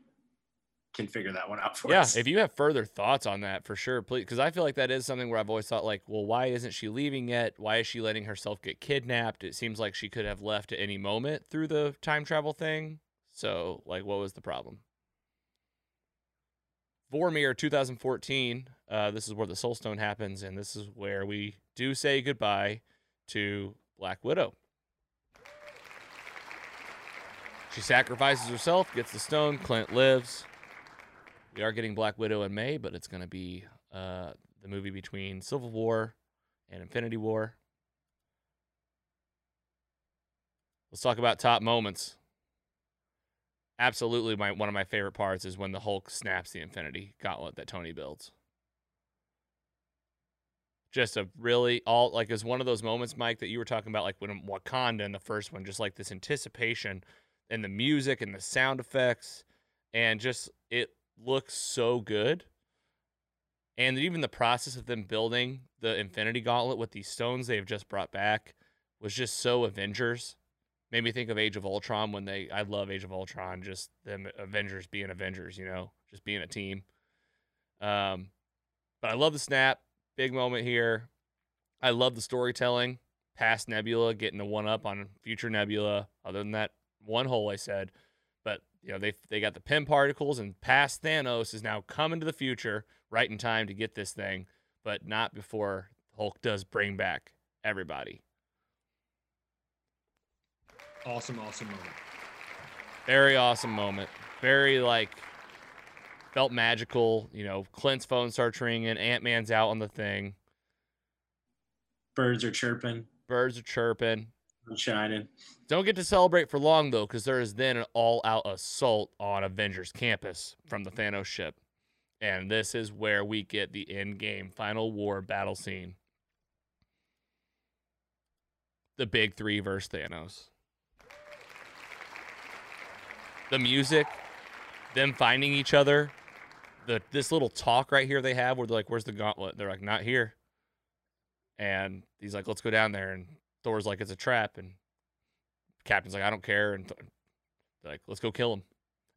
can figure that one out for us. Yeah, us. if you have further thoughts on that, for sure, please, because I feel like that is something where I've always thought, like, well, why isn't she leaving yet? Why is she letting herself get kidnapped? It seems like she could have left at any moment through the time travel thing. So, like, what was the problem? Vormir 2014. Uh, this is where the Soul Stone happens, and this is where we do say goodbye to Black Widow. She sacrifices herself, gets the stone. Clint lives. We are getting Black Widow in May, but it's going to be uh, the movie between Civil War and Infinity War. Let's talk about top moments. Absolutely, my one of my favorite parts is when the Hulk snaps the Infinity Gauntlet that Tony builds. Just a really all like it's one of those moments, Mike, that you were talking about, like when Wakanda in the first one, just like this anticipation and the music and the sound effects, and just it looks so good. And even the process of them building the Infinity Gauntlet with these stones they've just brought back was just so Avengers. Made me think of Age of Ultron when they I love Age of Ultron, just them Avengers being Avengers, you know, just being a team. Um but I love the snap, big moment here. I love the storytelling, past Nebula getting a one up on future Nebula. Other than that one hole I said, you know they they got the Pym particles and past Thanos is now coming to the future right in time to get this thing, but not before Hulk does bring back everybody. Awesome, awesome moment. Very awesome moment. Very like felt magical. You know, Clint's phone starts ringing. Ant Man's out on the thing. Birds are chirping, Birds are chirping. Shining. Don't get to celebrate for long though, because there is then an all-out assault on Avengers campus from the Thanos ship, and this is where we get the Endgame final war battle scene. The big three versus Thanos. The music, them finding each other, the this little talk right here they have where they're like, "Where's the gauntlet?" They're like, "Not here." And he's like, "Let's go down there." And Thor's like, "It's a trap." And Captain's like, I don't care. And like, let's go kill him.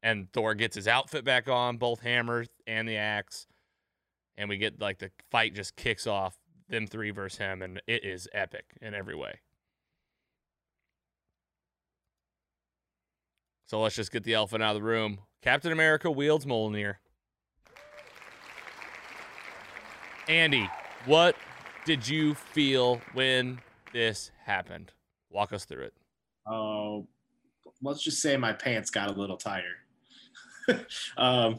And Thor gets his outfit back on, both hammers and the axe. And we get like the fight just kicks off, them three versus him. And it is epic in every way. So let's just get the elephant out of the room. Captain America wields Mjolnir. Andy, what did you feel when this happened? Walk us through it. Oh, let's just say my pants got a little tighter. [LAUGHS] um,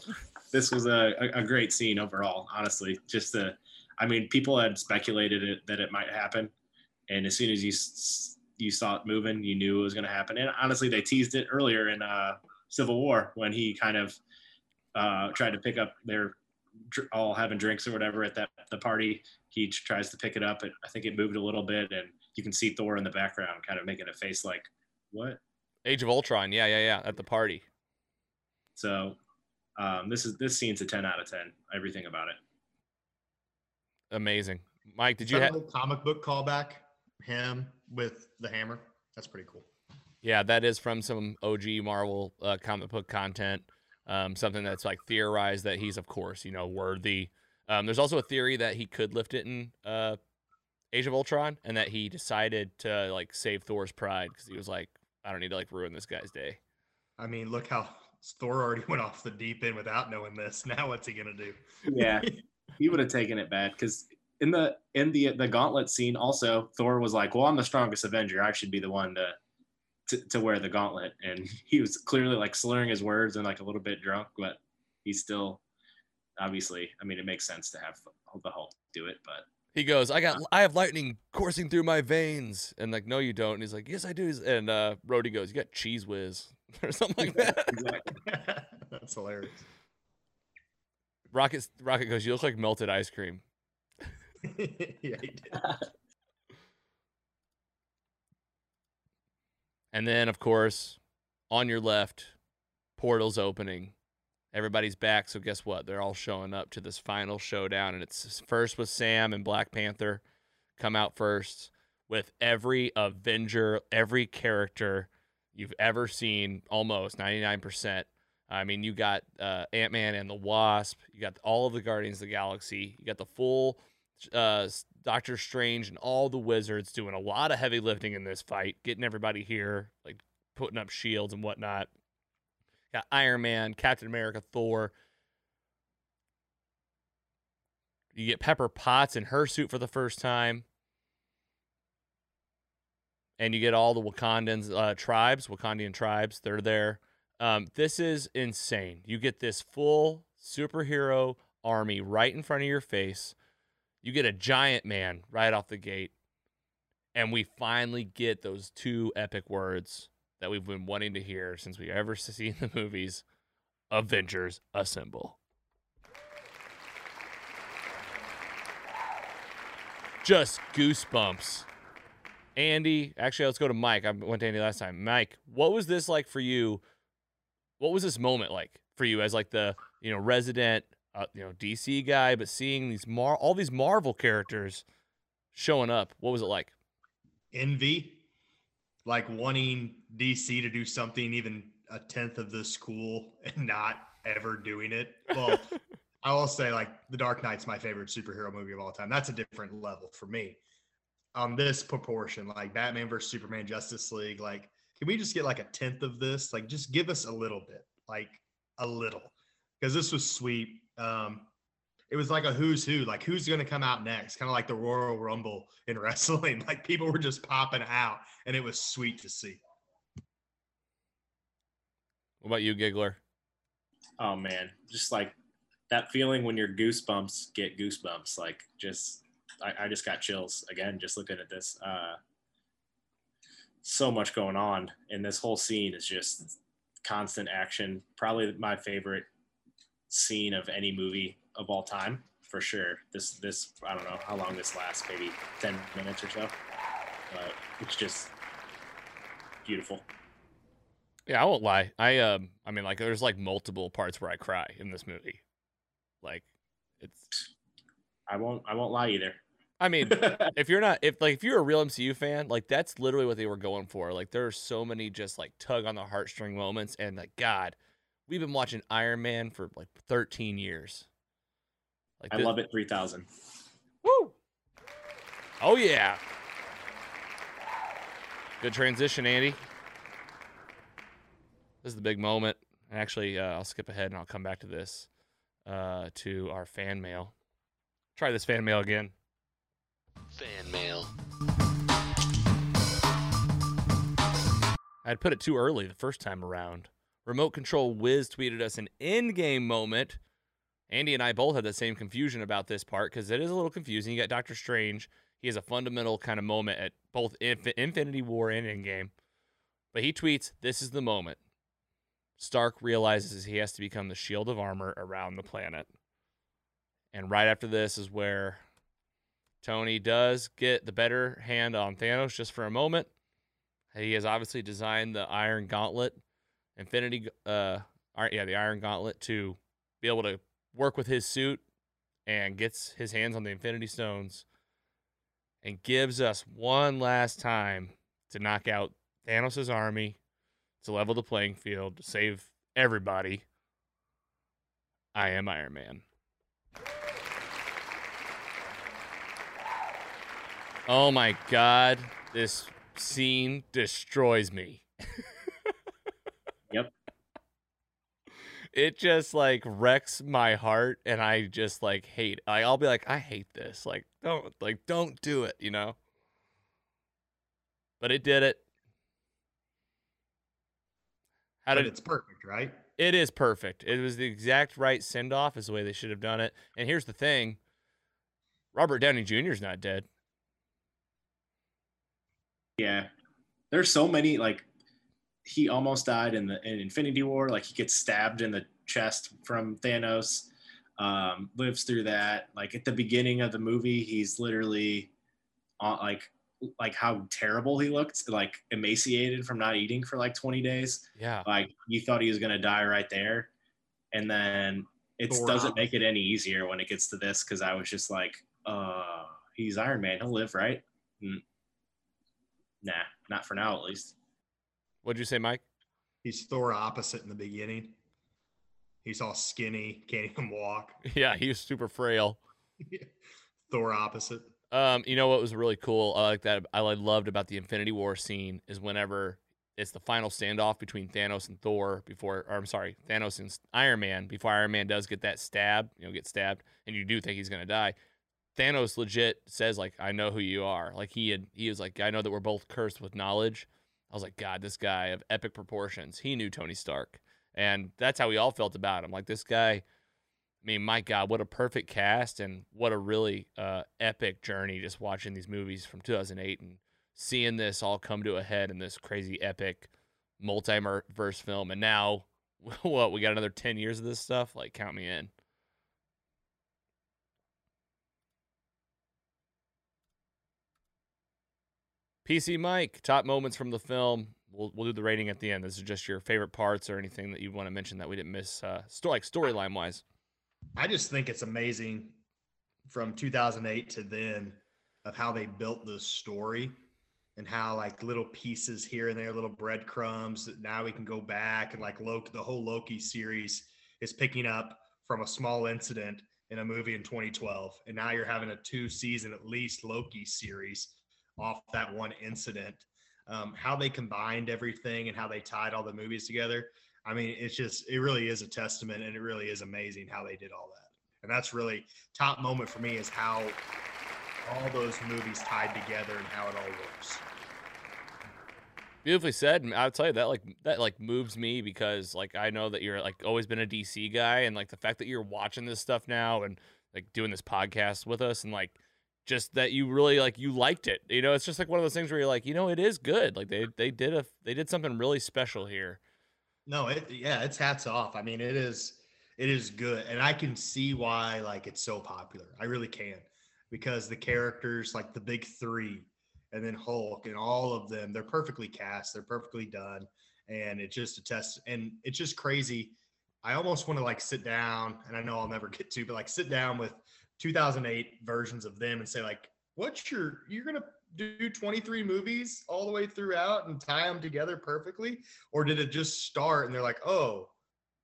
this was a, a, great scene overall, honestly. Just the, I mean, people had speculated it, that it might happen, and as soon as you you saw it moving, you knew it was going to happen. And honestly, they teased it earlier in uh, Civil War when he kind of uh, tried to pick up their all having drinks or whatever at that the party. He tries to pick it up, and I think it moved a little bit, and you can see Thor in the background, kind of making a face like, "What?" Age of Ultron. Yeah, yeah, yeah. At the party. So um, this is this scene's a ten out of ten. Everything about it. Amazing. Mike, did Is you have? a comic book callback? Him with the hammer. That's pretty cool. Yeah, that is from some OG Marvel uh, comic book content. Um, something that's like theorized that he's, of course, you know, worthy. Um, there's also a theory that he could lift it in uh, Age of Ultron, and that he decided to like save Thor's pride because he was like, I don't need to like ruin this guy's day. I mean, look how Thor already [LAUGHS] went off the deep end without knowing this. [LAUGHS] Now what's he gonna do? Yeah, [LAUGHS] he would have taken it bad because in the in the the gauntlet scene, also Thor was like, "Well, I'm the strongest Avenger. I should be the one to." To, to wear the gauntlet and he was clearly like slurring his words and like a little bit drunk but he's still obviously i mean it makes sense to have the hulk do it but He goes, I got, I have lightning coursing through my veins, and like, no, you don't. And he's like, Yes, I do. And uh, Rhodey goes, You got Cheez Whiz [LAUGHS] or something like that. exactly. [LAUGHS] That's hilarious. Rocket, Rocket goes, You look like melted ice cream. [LAUGHS] yeah, he did. And then, of course, on your left, portals opening. Everybody's back. So guess what? They're all showing up to this final showdown, and it's first with Sam and Black Panther come out first. with every Avenger, every character you've ever seen, almost 99%. I mean, you got uh, Ant Man and the Wasp, you got all of the Guardians of the Galaxy, you got the full uh, Doctor Strange and all the wizards doing a lot of heavy lifting in this fight, getting everybody here, like putting up shields and whatnot. Got Iron Man, Captain America, Thor. You get Pepper Potts in her suit for the first time. And you get all the Wakandans uh, tribes, Wakandian tribes. They're there. Um, this is insane. You get this full superhero army right in front of your face. You get a giant man right off the gate. And we finally get those two epic words that we've been wanting to hear since we ever [LAUGHS] seen the movies Avengers Assemble. Just goosebumps. Andy, actually, let's go to Mike. I went to Andy last time. Mike, what was this like for you? What was this moment like for you as like the you know resident uh, you know DC guy, but seeing these Mar all these Marvel characters showing up? What was it like? Envy, like wanting DC to do something even a tenth of this cool [LAUGHS] and not ever doing it. Well, [LAUGHS] I will say like The Dark Knight's my favorite superhero movie of all time. That's a different level for me. On this proportion, like Batman versus Superman, Justice League, like can we just get like a tenth of this? Like just give us a little bit, like a little, because this was sweet. Um, it was like a who's who, like who's going to come out next, kind of like the Royal Rumble in [LAUGHS] wrestling. Like people were just popping out, and it was sweet to see. What about you, Giggler? Oh man, just like that feeling when your goosebumps get goosebumps. Like just, I, I just got chills again just looking at this. Uh, so much going on, and this whole scene is just constant action. Probably my favorite scene of any movie of all time for sure. This this I don't know how long this lasts, maybe ten minutes or so. But it's just beautiful. Yeah, I won't lie. I um, I mean, like, there's like multiple parts where I cry in this movie. Like, it's. I won't. I won't lie either. I mean, [LAUGHS] if you're not, if like, if you're a real MCU fan, like, that's literally what they were going for. Like, there are so many just like tug on the heartstring moments, and like, God, we've been watching Iron Man for like 13 years. Like, I this- love it. Three thousand. Woo! Oh yeah. Good transition, Andy. This is the big moment. And Actually, uh, I'll skip ahead and I'll come back to this. Uh, to our fan mail. Try this fan mail again. Fan mail. I'd put it too early the first time around. Remote Control Wiz tweeted us an Endgame moment. Andy and I both had the same confusion about this part because it is a little confusing. You got Doctor Strange. He has a fundamental kind of moment at both Inf- Infinity War and Endgame. But he tweets, "This is the moment." Stark realizes he has to become the shield of armor around the planet. And right after this is where Tony does get the better hand on Thanos just for a moment. He has obviously designed the Iron Gauntlet, Infinity, uh, yeah, the Iron Gauntlet to be able to work with his suit, and gets his hands on the Infinity Stones, and gives us one last time to knock out Thanos' army, to level the playing field, to save everybody. I am Iron Man. Oh my god, this scene destroys me. Yep. It just like wrecks my heart and I just like hate. Like, I'll be like, I hate this. Like, don't like don't do it, you know? But it did it. How But did it's perfect, right? it is perfect. It was the exact right send off is the way they should have done it. And here's the thing. Robert Downey Jr. is not dead. Yeah. There's so many like he almost died in the in Infinity War. Like he gets stabbed in the chest from Thanos. Um, lives through that. Like at the beginning of the movie, he's literally on like like how terrible he looked, like emaciated from not eating for like 20 days. Yeah. Like you thought he was gonna die right there. And then it Thor doesn't out. make it any easier when it gets to this because I was just like, uh, he's Iron Man, he'll live, right? Mm. nah, not for now at least. What'd you say, Mike? He's Thor opposite in the beginning. He's all skinny, can't even walk. [LAUGHS] Yeah, he was super frail. [LAUGHS] Thor opposite. Um, you know what was really cool? I like that. I loved about the Infinity War scene is whenever it's the final standoff between Thanos and Thor before, or I'm sorry, Thanos and Iron Man before Iron Man does get that stab, you know, get stabbed, and you do think he's gonna die. Thanos legit says like, "I know who you are." Like he had, he was like, "I know that we're both cursed with knowledge." I was like, "God, this guy of epic proportions. He knew Tony Stark." And that's how we all felt about him. Like this guy, I mean, my God, what a perfect cast and what a really uh, epic journey just watching these movies from 2008 and seeing this all come to a head in this crazy epic multiverse film. And now, [LAUGHS] what, we got another 10 years of this stuff? Like, count me in. PC Mike, top moments from the film. We'll, we'll do the rating at the end. This is just your favorite parts or anything that you want to mention that we didn't miss, uh, story, like storyline wise. I just think it's amazing from 2008 to then of how they built the story and how like little pieces here and there, little breadcrumbs that now we can go back and like Loki, the whole Loki series is picking up from a small incident in a movie in 2012. And now you're having a two season at least Loki series off that one incident. Um, how they combined everything and how they tied all the movies together. I mean, it's just, it really is a testament and it really is amazing how they did all that. And that's really top moment for me is how all those movies tied together and how it all works. Beautifully said. And I'll tell you that like that like moves me because like I know that you're like always been a DC guy and like the fact that you're watching this stuff now and like doing this podcast with us and like just that you really like you liked it. You know, it's just like one of those things where you're like, you know, it is good. Like they they did a they did something really special here. No, it yeah, it's hats off. I mean, it is it is good. And I can see why like it's so popular. I really can. Because the characters, like the big three, and then Hulk and all of them, they're perfectly cast, they're perfectly done. And it just attests and it's just crazy. I almost want to like sit down, and I know I'll never [LAUGHS] get to, but like sit down with 2008 versions of them and say, like, what's your, you're going to do 23 movies all the way throughout and tie them together perfectly? Or did it just start and they're like, oh,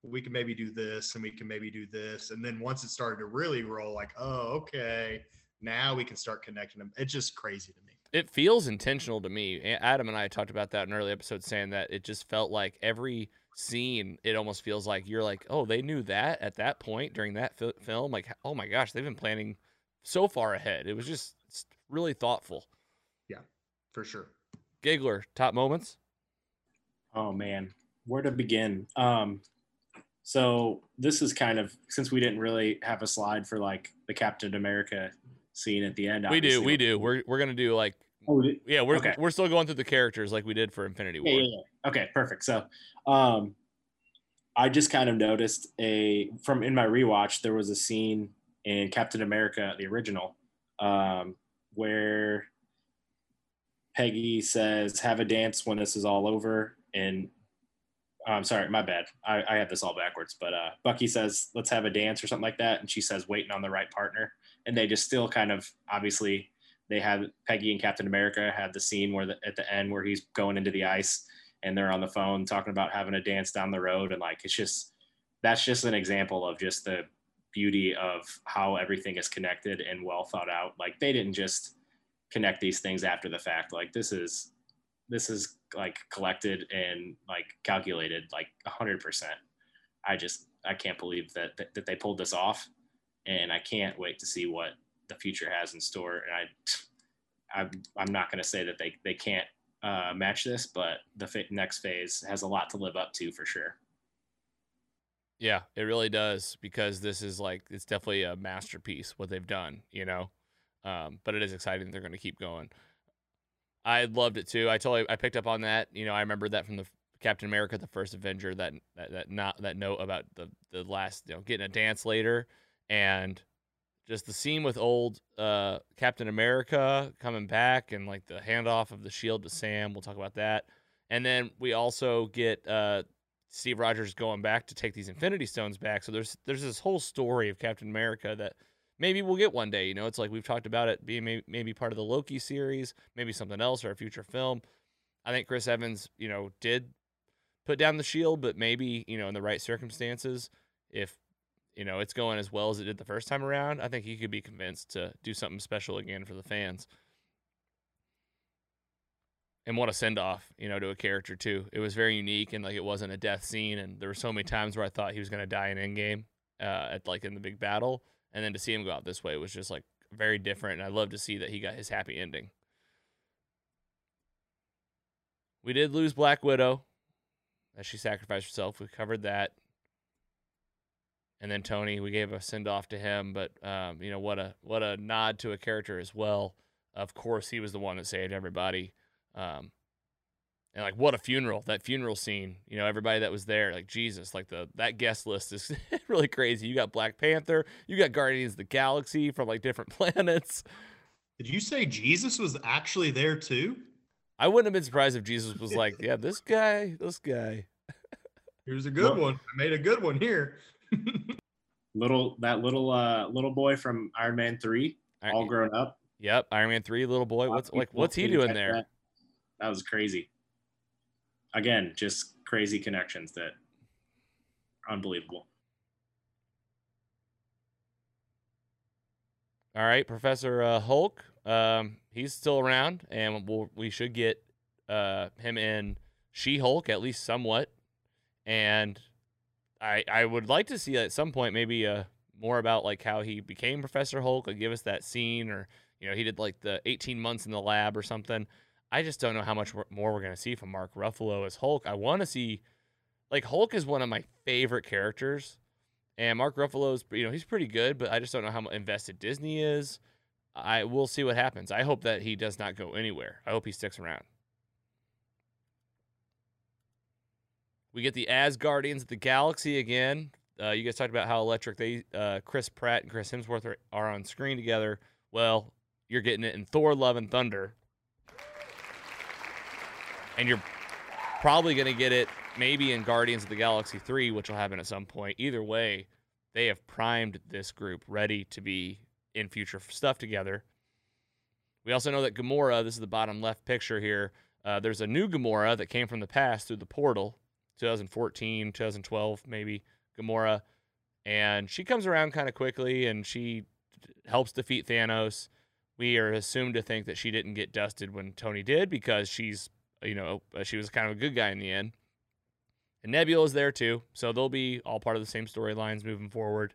we can maybe do this and we can maybe do this. And then once it started to really roll, like, oh, okay, now we can start connecting them. It's just crazy to me. It feels intentional to me. Adam and I talked about that in early episodes, saying that it just felt like every scene, it almost feels like you're like, oh, they knew that at that point during that fi- film. Like, oh my gosh, they've been planning so far ahead. It was just really thoughtful. Yeah, for sure. Giggler, top moments. Oh man, where to begin? Um, so this is kind of since we didn't really have a slide for like the Captain America scene at the end. We do, we do. We're we're gonna do like Oh, yeah, we're Okay. we're still going through the characters like we did for Infinity War. Yeah, yeah, yeah. Okay, perfect. So, um, I just kind of noticed a from in my rewatch there was a scene in Captain America the original um, where Peggy says, "Have a dance when this is all over," and I'm sorry, my bad. I, I have this all backwards. But uh, Bucky says, "Let's have a dance" or something like that, and she says, "Waiting on the right partner." And they just still kind of obviously they have Peggy and Captain America have the scene where the, at the end where he's going into the ice and they're on the phone talking about having a dance down the road and like it's just that's just an example of just the beauty of how everything is connected and well thought out. Like they didn't just connect these things after the fact. Like this is this is like collected and like calculated like a hundred percent. I just I can't believe that, that that they pulled this off, and I can't wait to see what the future has in store. And I I'm I'm not going to say that they they can't uh, match this, but the fa- next phase has a lot to live up to for sure. Yeah, it really does because this is like it's definitely a masterpiece what they've done, you know. Um, but it is exciting they're going to keep going. I loved it too. I you I picked up on that. You know, I remember that from the Captain America, the first Avenger, that that that not that note about the the last, you know, getting a dance later, and just the scene with old uh, Captain America coming back and like the handoff of the shield to Sam. We'll talk about that, and then we also get uh, Steve Rogers going back to take these Infinity Stones back. So there's there's this whole story of Captain America that maybe we'll get one day. You know, it's like we've talked about it being maybe, part of the Loki series, maybe something else or a future film. I think Chris Evans, you know, did put down the shield, but maybe you know in the right circumstances, if you know it's going as well as it did the first time around, I think he could be convinced to do something special again for the fans. And what a send off, you know, to a character too. It was very unique and like it wasn't a death scene. And there were so many times where I thought he was going to die in Endgame, uh, at like in the big battle, and then to see him go out this way was just like very different. And I love to see that he got his happy ending. We did lose Black Widow as she sacrificed herself. We covered that. And then Tony, we gave a send off to him, but um, you know what a what a nod to a character as well. Of course, he was the one that saved everybody. Um, and like what a funeral! That funeral scene, you know, everybody that was there, like Jesus, like the that guest list is [LAUGHS] really crazy. You got Black Panther, you got Guardians of the Galaxy from like different [LAUGHS] planets. Did you say Jesus was actually there too? I wouldn't have been surprised if Jesus was like, "Yeah, this guy, this guy." Here's a good Well- one. I made a good one here. [LAUGHS] Little that little uh little boy from Iron Man three, I- all grown up. Yep, Iron Man three, little boy. What's like? What's he doing there? That. That was crazy. Again, just crazy connections that unbelievable. All right, Professor uh, Hulk. Um, he's still around, and we'll, we should get uh, him in She-Hulk at least somewhat. And I I would like to see at some point maybe uh more about like how he became Professor Hulk. Like give us that scene, or you know he did like the 18 months in the lab or something. I just don't know how much more we're gonna see from Mark Ruffalo as Hulk. I want to see like Hulk is one of my favorite characters. And Mark Ruffalo's, you know, he's pretty good, but I just don't know how invested Disney is. I will see what happens. I hope that he does not go anywhere. I hope he sticks around. We get the Asgardians of the Galaxy again. Uh, you guys talked about how electric they, uh, Chris Pratt and Chris Hemsworth are, are on screen together. Well, you're getting it in Thor: Love and Thunder, and you're probably going to get it maybe in Guardians of the Galaxy 3, which will happen at some point. Either way, they have primed this group ready to be in future stuff together. We also know that Gamora, this is the bottom left picture here, uh, there's a new Gamora that came from the past through the portal, 2014, 2012, maybe, Gamora. And she comes around kind of quickly and she helps defeat Thanos. We are assumed to think that she didn't get dusted when Tony did because she's, you know, uh, she was kind of a good guy in the end. And Nebula's there too, so they'll be all part of the same storylines moving forward.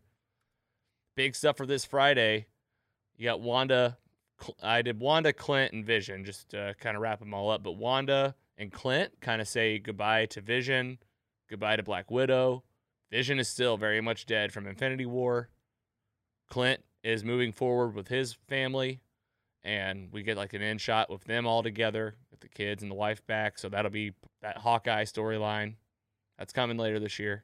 Big stuff for this Friday. You got Wanda. I did Wanda, Clint, and Vision, just to kind of wrap them all up. But Wanda and Clint kind of say goodbye to Vision, goodbye to Black Widow. Vision is still very much dead from Infinity War. Clint is moving forward with his family, and we get like an end shot with them all together, with the kids and the wife back. So that'll be that Hawkeye storyline. That's coming later this year.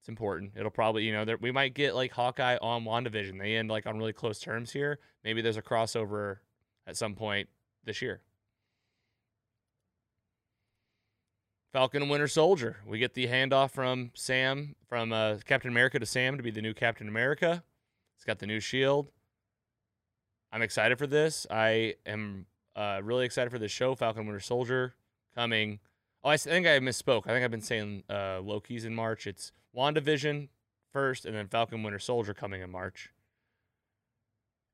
It's important. It'll probably, you know, there, we might get like Hawkeye on WandaVision. They end like on really close terms here. Maybe there's a crossover at some point this year. Falcon and Winter Soldier. We get the handoff from Sam, from uh, Captain America to Sam to be the new Captain America. It's got the new shield. I'm excited for this. I am uh, really excited for this show, Falcon Winter Soldier, coming. Oh, I think I misspoke. I think I've been saying uh, Loki's in March. It's WandaVision first, and then Falcon Winter Soldier coming in March.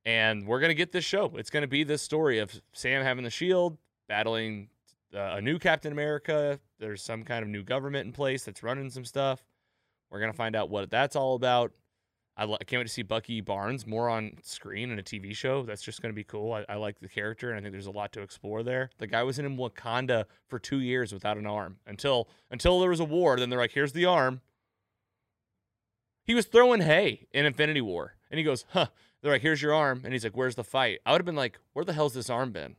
And we're gonna get this show. It's gonna be this story of Sam having the shield, battling uh, a new Captain America. There's some kind of new government in place that's running some stuff. We're gonna find out what that's all about. I, li- I can't wait to see Bucky Barnes more on screen in a TV show. That's just going to be cool. I, I like the character, and I think there's a lot to explore there. The guy was in Wakanda for two years without an arm until until there was a war. Then they're like, "Here's the arm." He was throwing hay in Infinity War, and he goes, "Huh." They're like, "Here's your arm," and he's like, "Where's the fight?" I would have been like, "Where the hell's this arm been?"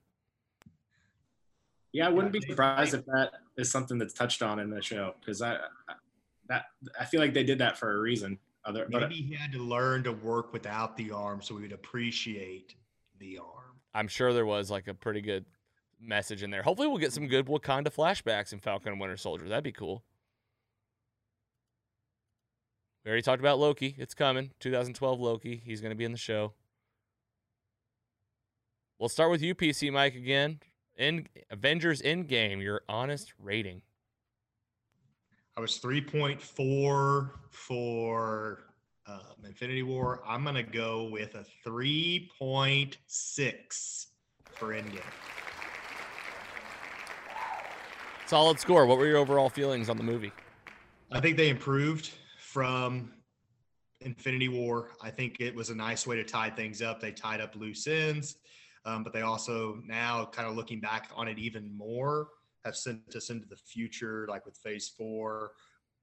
Yeah, I wouldn't be surprised if that is something that's touched on in the show because I, I that I feel like they did that for a reason. Other, but Maybe he had to learn to work without the arm so we would appreciate the arm. I'm sure there was like a pretty good message in there. Hopefully, we'll get some good Wakanda flashbacks in Falcon and Winter Soldier. That'd be cool. We already talked about Loki. It's coming. 2012 Loki. He's going to be in the show. We'll start with you, PC Mike, again. In Avengers Endgame, your honest rating. I was 3.4 for um, Infinity War. I'm going to go with a 3.6 for Endgame. Solid score. What were your overall feelings on the movie? I think they improved from Infinity War. I think it was a nice way to tie things up. They tied up loose ends, um, but they also now kind of looking back on it even more have sent us into the future, like with Phase Four,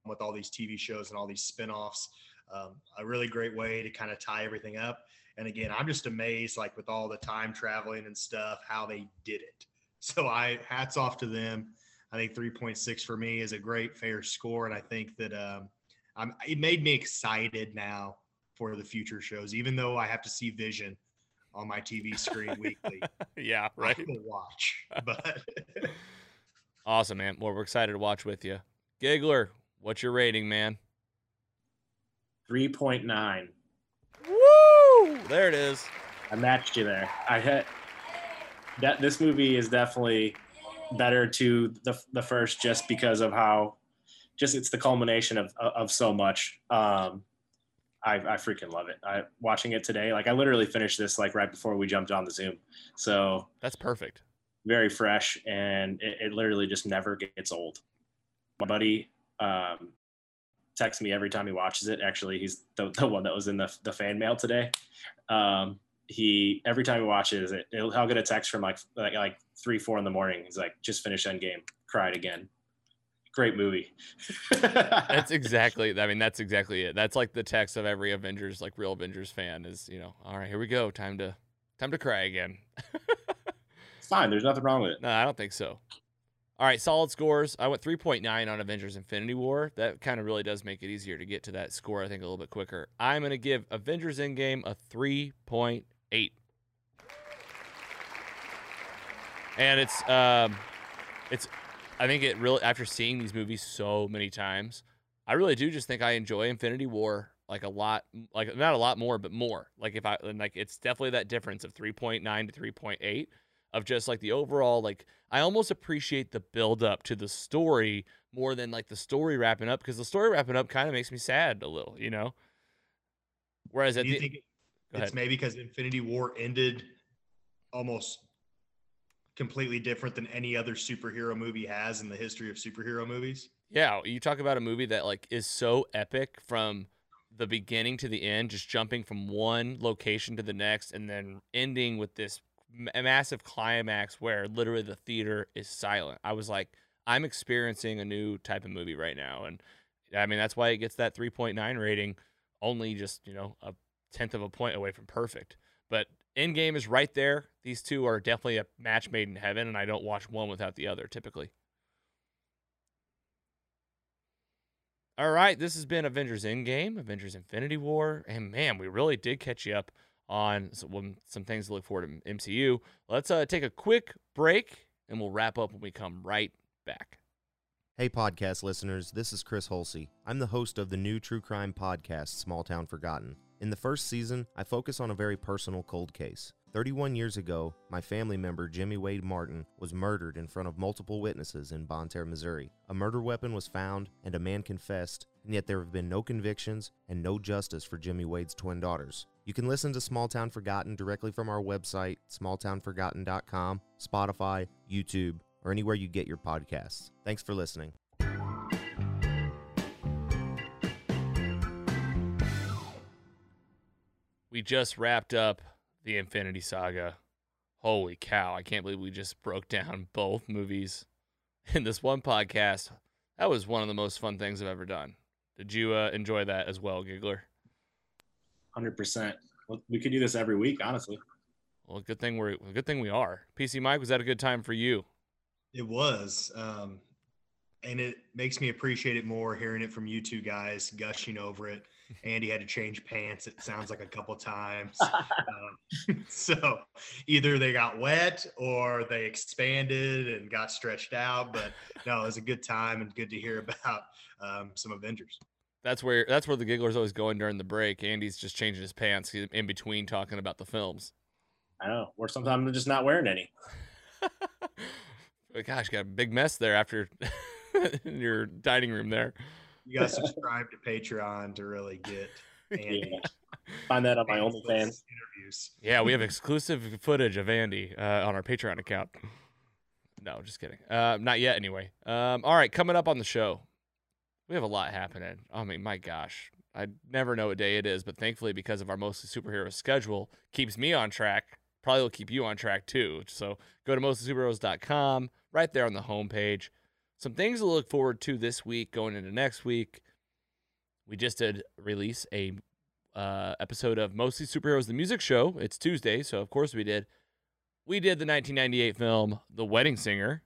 with all these TV shows and all these spinoffs. Um, a really great way to kind of tie everything up. And again, I'm just amazed, like with all the time traveling and stuff, how they did it. [LAUGHS] So I hats off to them. I think 3.6 for me is a great fair score, and I think that um, I'm, it made me excited now for the future shows, even though I have to see Vision on my TV screen [LAUGHS] weekly. yeah, I right. will watch, [LAUGHS] but Awesome, man. Well, we're excited to watch with you. Giggler, what's your rating, man? 3.9. Woo! There it is. I matched you there. I had that. This movie is definitely better to the the first, just because of how, just it's the culmination of of so much. Um, I I freaking love it. I watching it today. Like I literally finished this like right before we jumped on the Zoom. So That's perfect. Very fresh, and it, it literally just never gets old. My buddy um, texts me every time he watches it. Actually, he's the, the one that was in the, the fan mail today. Um, he every time he watches it, he'll, he'll get a text from like, like like three four in the morning. He's like, just finished Endgame, cried again. Great movie. [LAUGHS] That's exactly. I mean, that's exactly it. That's like the text of every Avengers, like real Avengers fan, is you know, all right, here we go, time to, time to cry again. [LAUGHS] fine. There's nothing wrong with it. No, I don't think so. All right, solid scores. I went 3.9 on Avengers Infinity War. That kind of really does make it easier to get to that score, I think, a little bit quicker. I'm going to give Avengers Endgame a 3.8. And it's, um, it's, I think it really, after seeing these movies so many times, I really do just think I enjoy Infinity War like a lot, like not a lot more, but more. Like if I, like it's definitely that difference of 3.9 to 3.8 of just like the overall like I almost appreciate the build up to the story more than like the story wrapping up because the story wrapping up kind of makes me sad a little, you know. Whereas at do you the think it's maybe because Infinity War ended almost completely different than any other superhero movie has in the history of superhero movies? yeah, you talk about a movie that like is so epic from the beginning to the end, just jumping from one location to the next, and then ending with this ma- massive climax where literally the theater is silent. I was like, I'm experiencing a new type of movie right now, and I mean that's why it gets that 3.9 rating, only just you know a tenth of a point away from perfect. But Endgame is right there. These two are definitely a match made in heaven, and I don't watch one without the other typically. All right, this has been Avengers Endgame, Avengers Infinity War, and man, we really did catch you up on some, some things to look forward to MCU. Let's uh, take a quick break, and we'll wrap up when we come right back. Hey, podcast listeners, this is Chris Holsey. I'm the host of the new true crime podcast, Small Town Forgotten. In the first season, I focus on a very personal cold case. 31 years ago, my family member Jimmy Wade Martin was murdered in front of multiple witnesses in Bonne Terre, Missouri. A murder weapon was found, and a man confessed, and yet there have been no convictions and no justice for Jimmy Wade's twin daughters. You can listen to Small Town Forgotten directly from our website, smalltownforgotten.com, Spotify, YouTube, or anywhere you get your podcasts. Thanks for listening. We just wrapped up the Infinity Saga. Holy cow, I can't believe we just broke down [LAUGHS] both movies in this one podcast. That was one of the most fun things I've ever done. Did you uh, enjoy that as well, Giggler? Hundred percent. We could do this every week, honestly. Well, good thing we're good thing we are. PC Mike, was that a good time for you? It was. Um, and it makes me appreciate it more hearing it from you two guys gushing over it. Andy had to change pants, it sounds like a couple times. [LAUGHS] Um, [LAUGHS] so either they got wet or they expanded and got stretched out. But no, it was a good time and good to hear about um, some Avengers. That's where that's where the giggler's always going during the break. Andy's just changing his pants in between talking about the films. I know. Or sometimes I'm just not wearing any. But [LAUGHS] gosh, got a big mess there after [LAUGHS] in your dining room there. You got to subscribe to Patreon to really get [LAUGHS] Andy. Yeah. Find that on my Andy's OnlyFans. interviews. Yeah, we have exclusive footage of Andy uh, on our Patreon account. No, just kidding. Uh, not yet, anyway. Um, all right, coming up on the show, we have a lot happening. I mean, my gosh, I never know what day it is, but thankfully, because of our mostly superhero schedule, keeps me on track. Probably will keep you on track too. So go to mostlysuperheroes.com, right there on the homepage. Some things to look forward to this week, going into next week. We just did release a uh, episode of Mostly Superheroes, the music show. It's Tuesday, so of course we did. We did the 1998 film The Wedding Singer.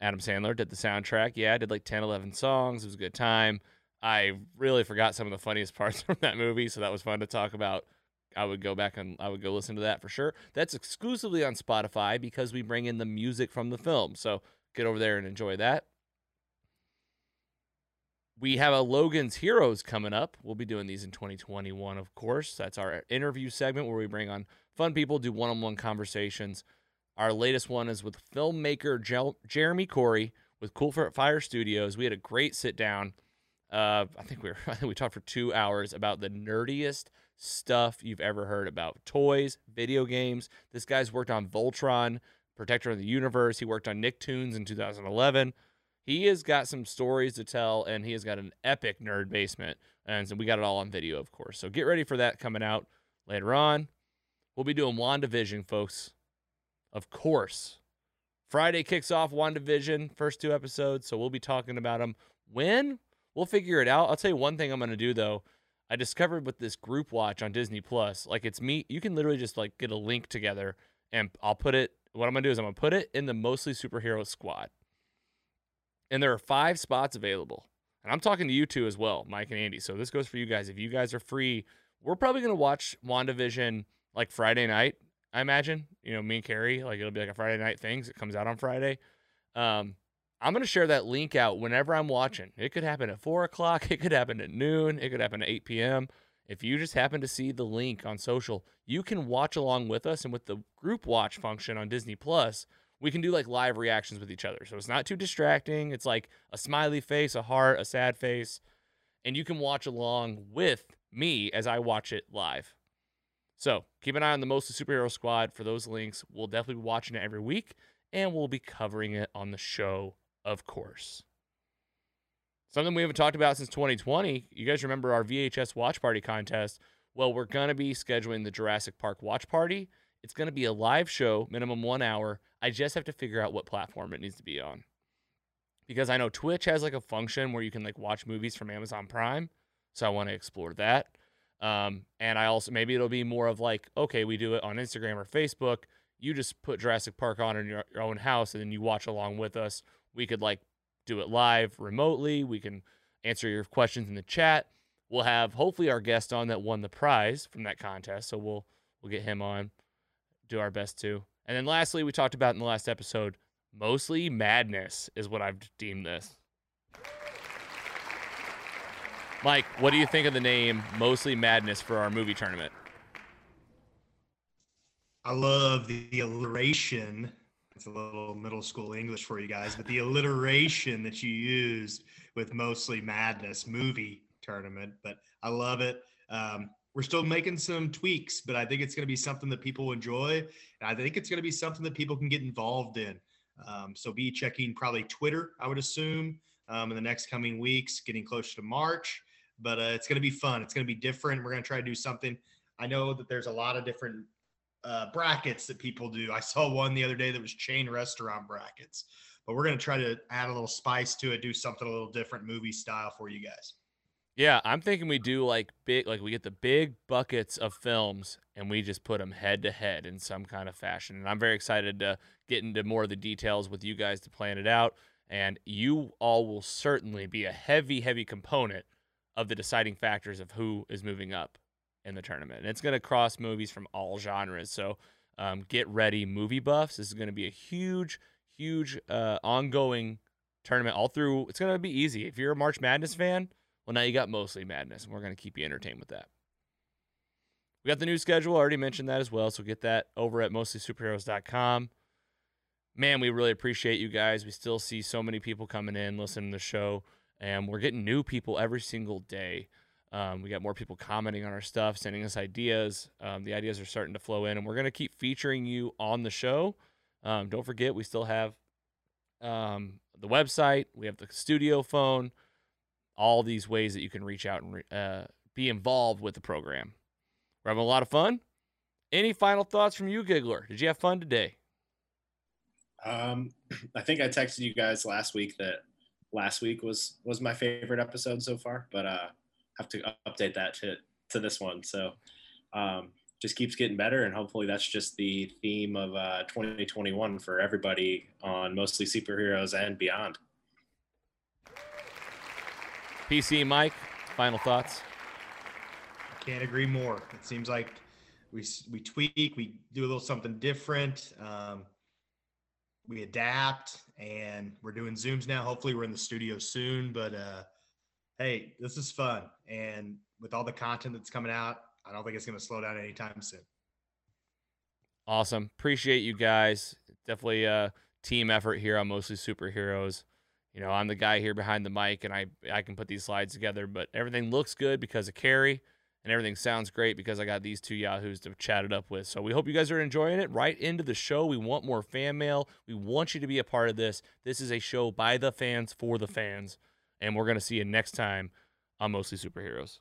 Adam Sandler did the soundtrack. Yeah, I did like 10, 11 songs. It was a good time. I really forgot some of the funniest [LAUGHS] parts from that movie, so that was fun to talk about. I would go back and I would go listen to that for sure. That's exclusively on Spotify because we bring in the music from the film. So get over there and enjoy that. We have a Logan's Heroes coming up. We'll be doing these in 2021, of course. That's our interview segment where we bring on fun people, do one on one conversations. Our latest one is with filmmaker Jeremy Corey with Cool Fire Studios. We had a great sit down. Uh, I think we were, [LAUGHS] I think we talked for two hours about the nerdiest stuff you've ever heard about toys, video games. This guy's worked on Voltron, Protector of the Universe. He worked on Nicktoons in 2011. He has got some stories to tell, and he has got an epic nerd basement. And so we got it all on video, of course. So get ready for that coming out later on. We'll be doing WandaVision, folks. Of course. Friday kicks off WandaVision, first two episodes. So we'll be talking about them. When? We'll figure it out. I'll tell you one thing I'm going to do, though. I discovered with this group watch on Disney Plus, like it's me, you can literally just like get a link together and I'll put it, what I'm going to do is I'm going to put it in the mostly superhero squad. And there are five spots available. And I'm talking to you two as well, Mike and Andy. So this goes for you guys. If you guys are free, we're probably going to watch WandaVision like Friday night, I imagine. You know, me and Carrie, like it'll be like a Friday night thing. It comes out on Friday. Um, I'm to share that link out whenever I'm watching. It could happen at 4 o'clock. [LAUGHS] It could happen at noon. It could happen at 8 p.m. If you just happen to see the link on social, you can watch along with us. And with the group watch function on Disney Plus, we can do like live reactions with each other. So it's not too distracting. It's like a smiley face, a heart, a sad face. And you can watch along with me as I watch it live. So keep an eye on the Most Superhero Squad for those links. We'll definitely be watching it every week and we'll be covering it on the show, of course. Something we haven't talked about since 2020. You guys remember our VHS watch party contest? Well, we're going to be scheduling the Jurassic Park watch party. It's going to be a live show, minimum one hour. I just have to figure out what platform it needs to be on. Because I know Twitch has like a function where you can like watch movies from Amazon Prime. So I want to explore that. Um, and I also, maybe it'll be more of like, okay, we do it on Instagram or Facebook. You just put Jurassic Park on in your, your own house and then you watch along with us. We could like do it live remotely. We can answer your questions in the chat. We'll have hopefully our guest on that won the prize from that contest. So we'll we'll get him on, do our best to. And then lastly, we talked about in the last episode, mostly madness is what I've deemed this. Mike, what do you think of the name Mostly Madness for our movie tournament? I love the, alliteration. It's a little middle school English for you guys, but the alliteration that you used with mostly madness movie tournament. But I love it. Um, we're still making some tweaks, but I think it's going to be something that people enjoy. And I think it's going to be something that people can get involved in. Um, so be checking probably Twitter, I would assume, um, in the next coming weeks, getting closer to March. But uh, it's going to be fun. It's going to be different. We're going to try to do something. I know that there's a lot of different uh, brackets that people do. I saw one the other day that was chain restaurant brackets, but we're going to try to add a little spice to it, do something a little different movie style for you guys. Yeah, I'm thinking we do like big, like we get the big buckets of films and we just put them head to head in some kind of fashion. And I'm very excited to get into more of the details with you guys to plan it out. And you all will certainly be a heavy, heavy component of the deciding factors of who is moving up in the tournament. And it's going to cross movies from all genres. So um, get ready, movie buffs. This is going to be a huge, huge uh, ongoing tournament all through. It's going to be easy. If you're a March Madness fan, Well, now you got mostly madness, and we're going to keep you entertained with that. We got the new schedule. I already mentioned that as well. So get that over at mostlysuperheroes.com. Man, we really appreciate you guys. We still see so many people coming in, listening to the show, and we're getting new people every single day. Um, we got more people commenting on our stuff, sending us ideas. Um, the ideas are starting to flow in, and we're going to keep featuring you on the show. Um, don't forget, we still have um, the website, we have the studio phone, all these ways that you can reach out and re- uh, be involved with the program. We're having a lot of fun. Any final thoughts from you, Giggler? Did you have fun today? Um, [CLEARS THROAT] I think I texted you guys last week that last week was was my favorite episode so far, but uh, have to update that to to this one. So um, just keeps getting better, and hopefully that's just the theme of uh, 2021 for everybody on mostly superheroes and beyond. PC Mike, final thoughts. Can't agree more. It seems like we we tweak, we do a little something different. Um, we adapt, and we're doing zooms now. Hopefully, we're in the studio soon. But uh, hey, this is fun, and with all the content that's coming out, I don't think it's going to slow down anytime soon. Awesome. Appreciate you guys. Definitely a team effort here on Mostly Superheroes. You know, I'm the guy here behind the mic and I I can put these slides together, but everything looks good because of Carrie and everything sounds great because I got these two yahoos to chat it up with. So we hope you guys are enjoying it. Right into the show. We want more fan mail. We want you to be a part of this. This is a show by the fans for the fans. And we're going to see you next time on Mostly Superheroes.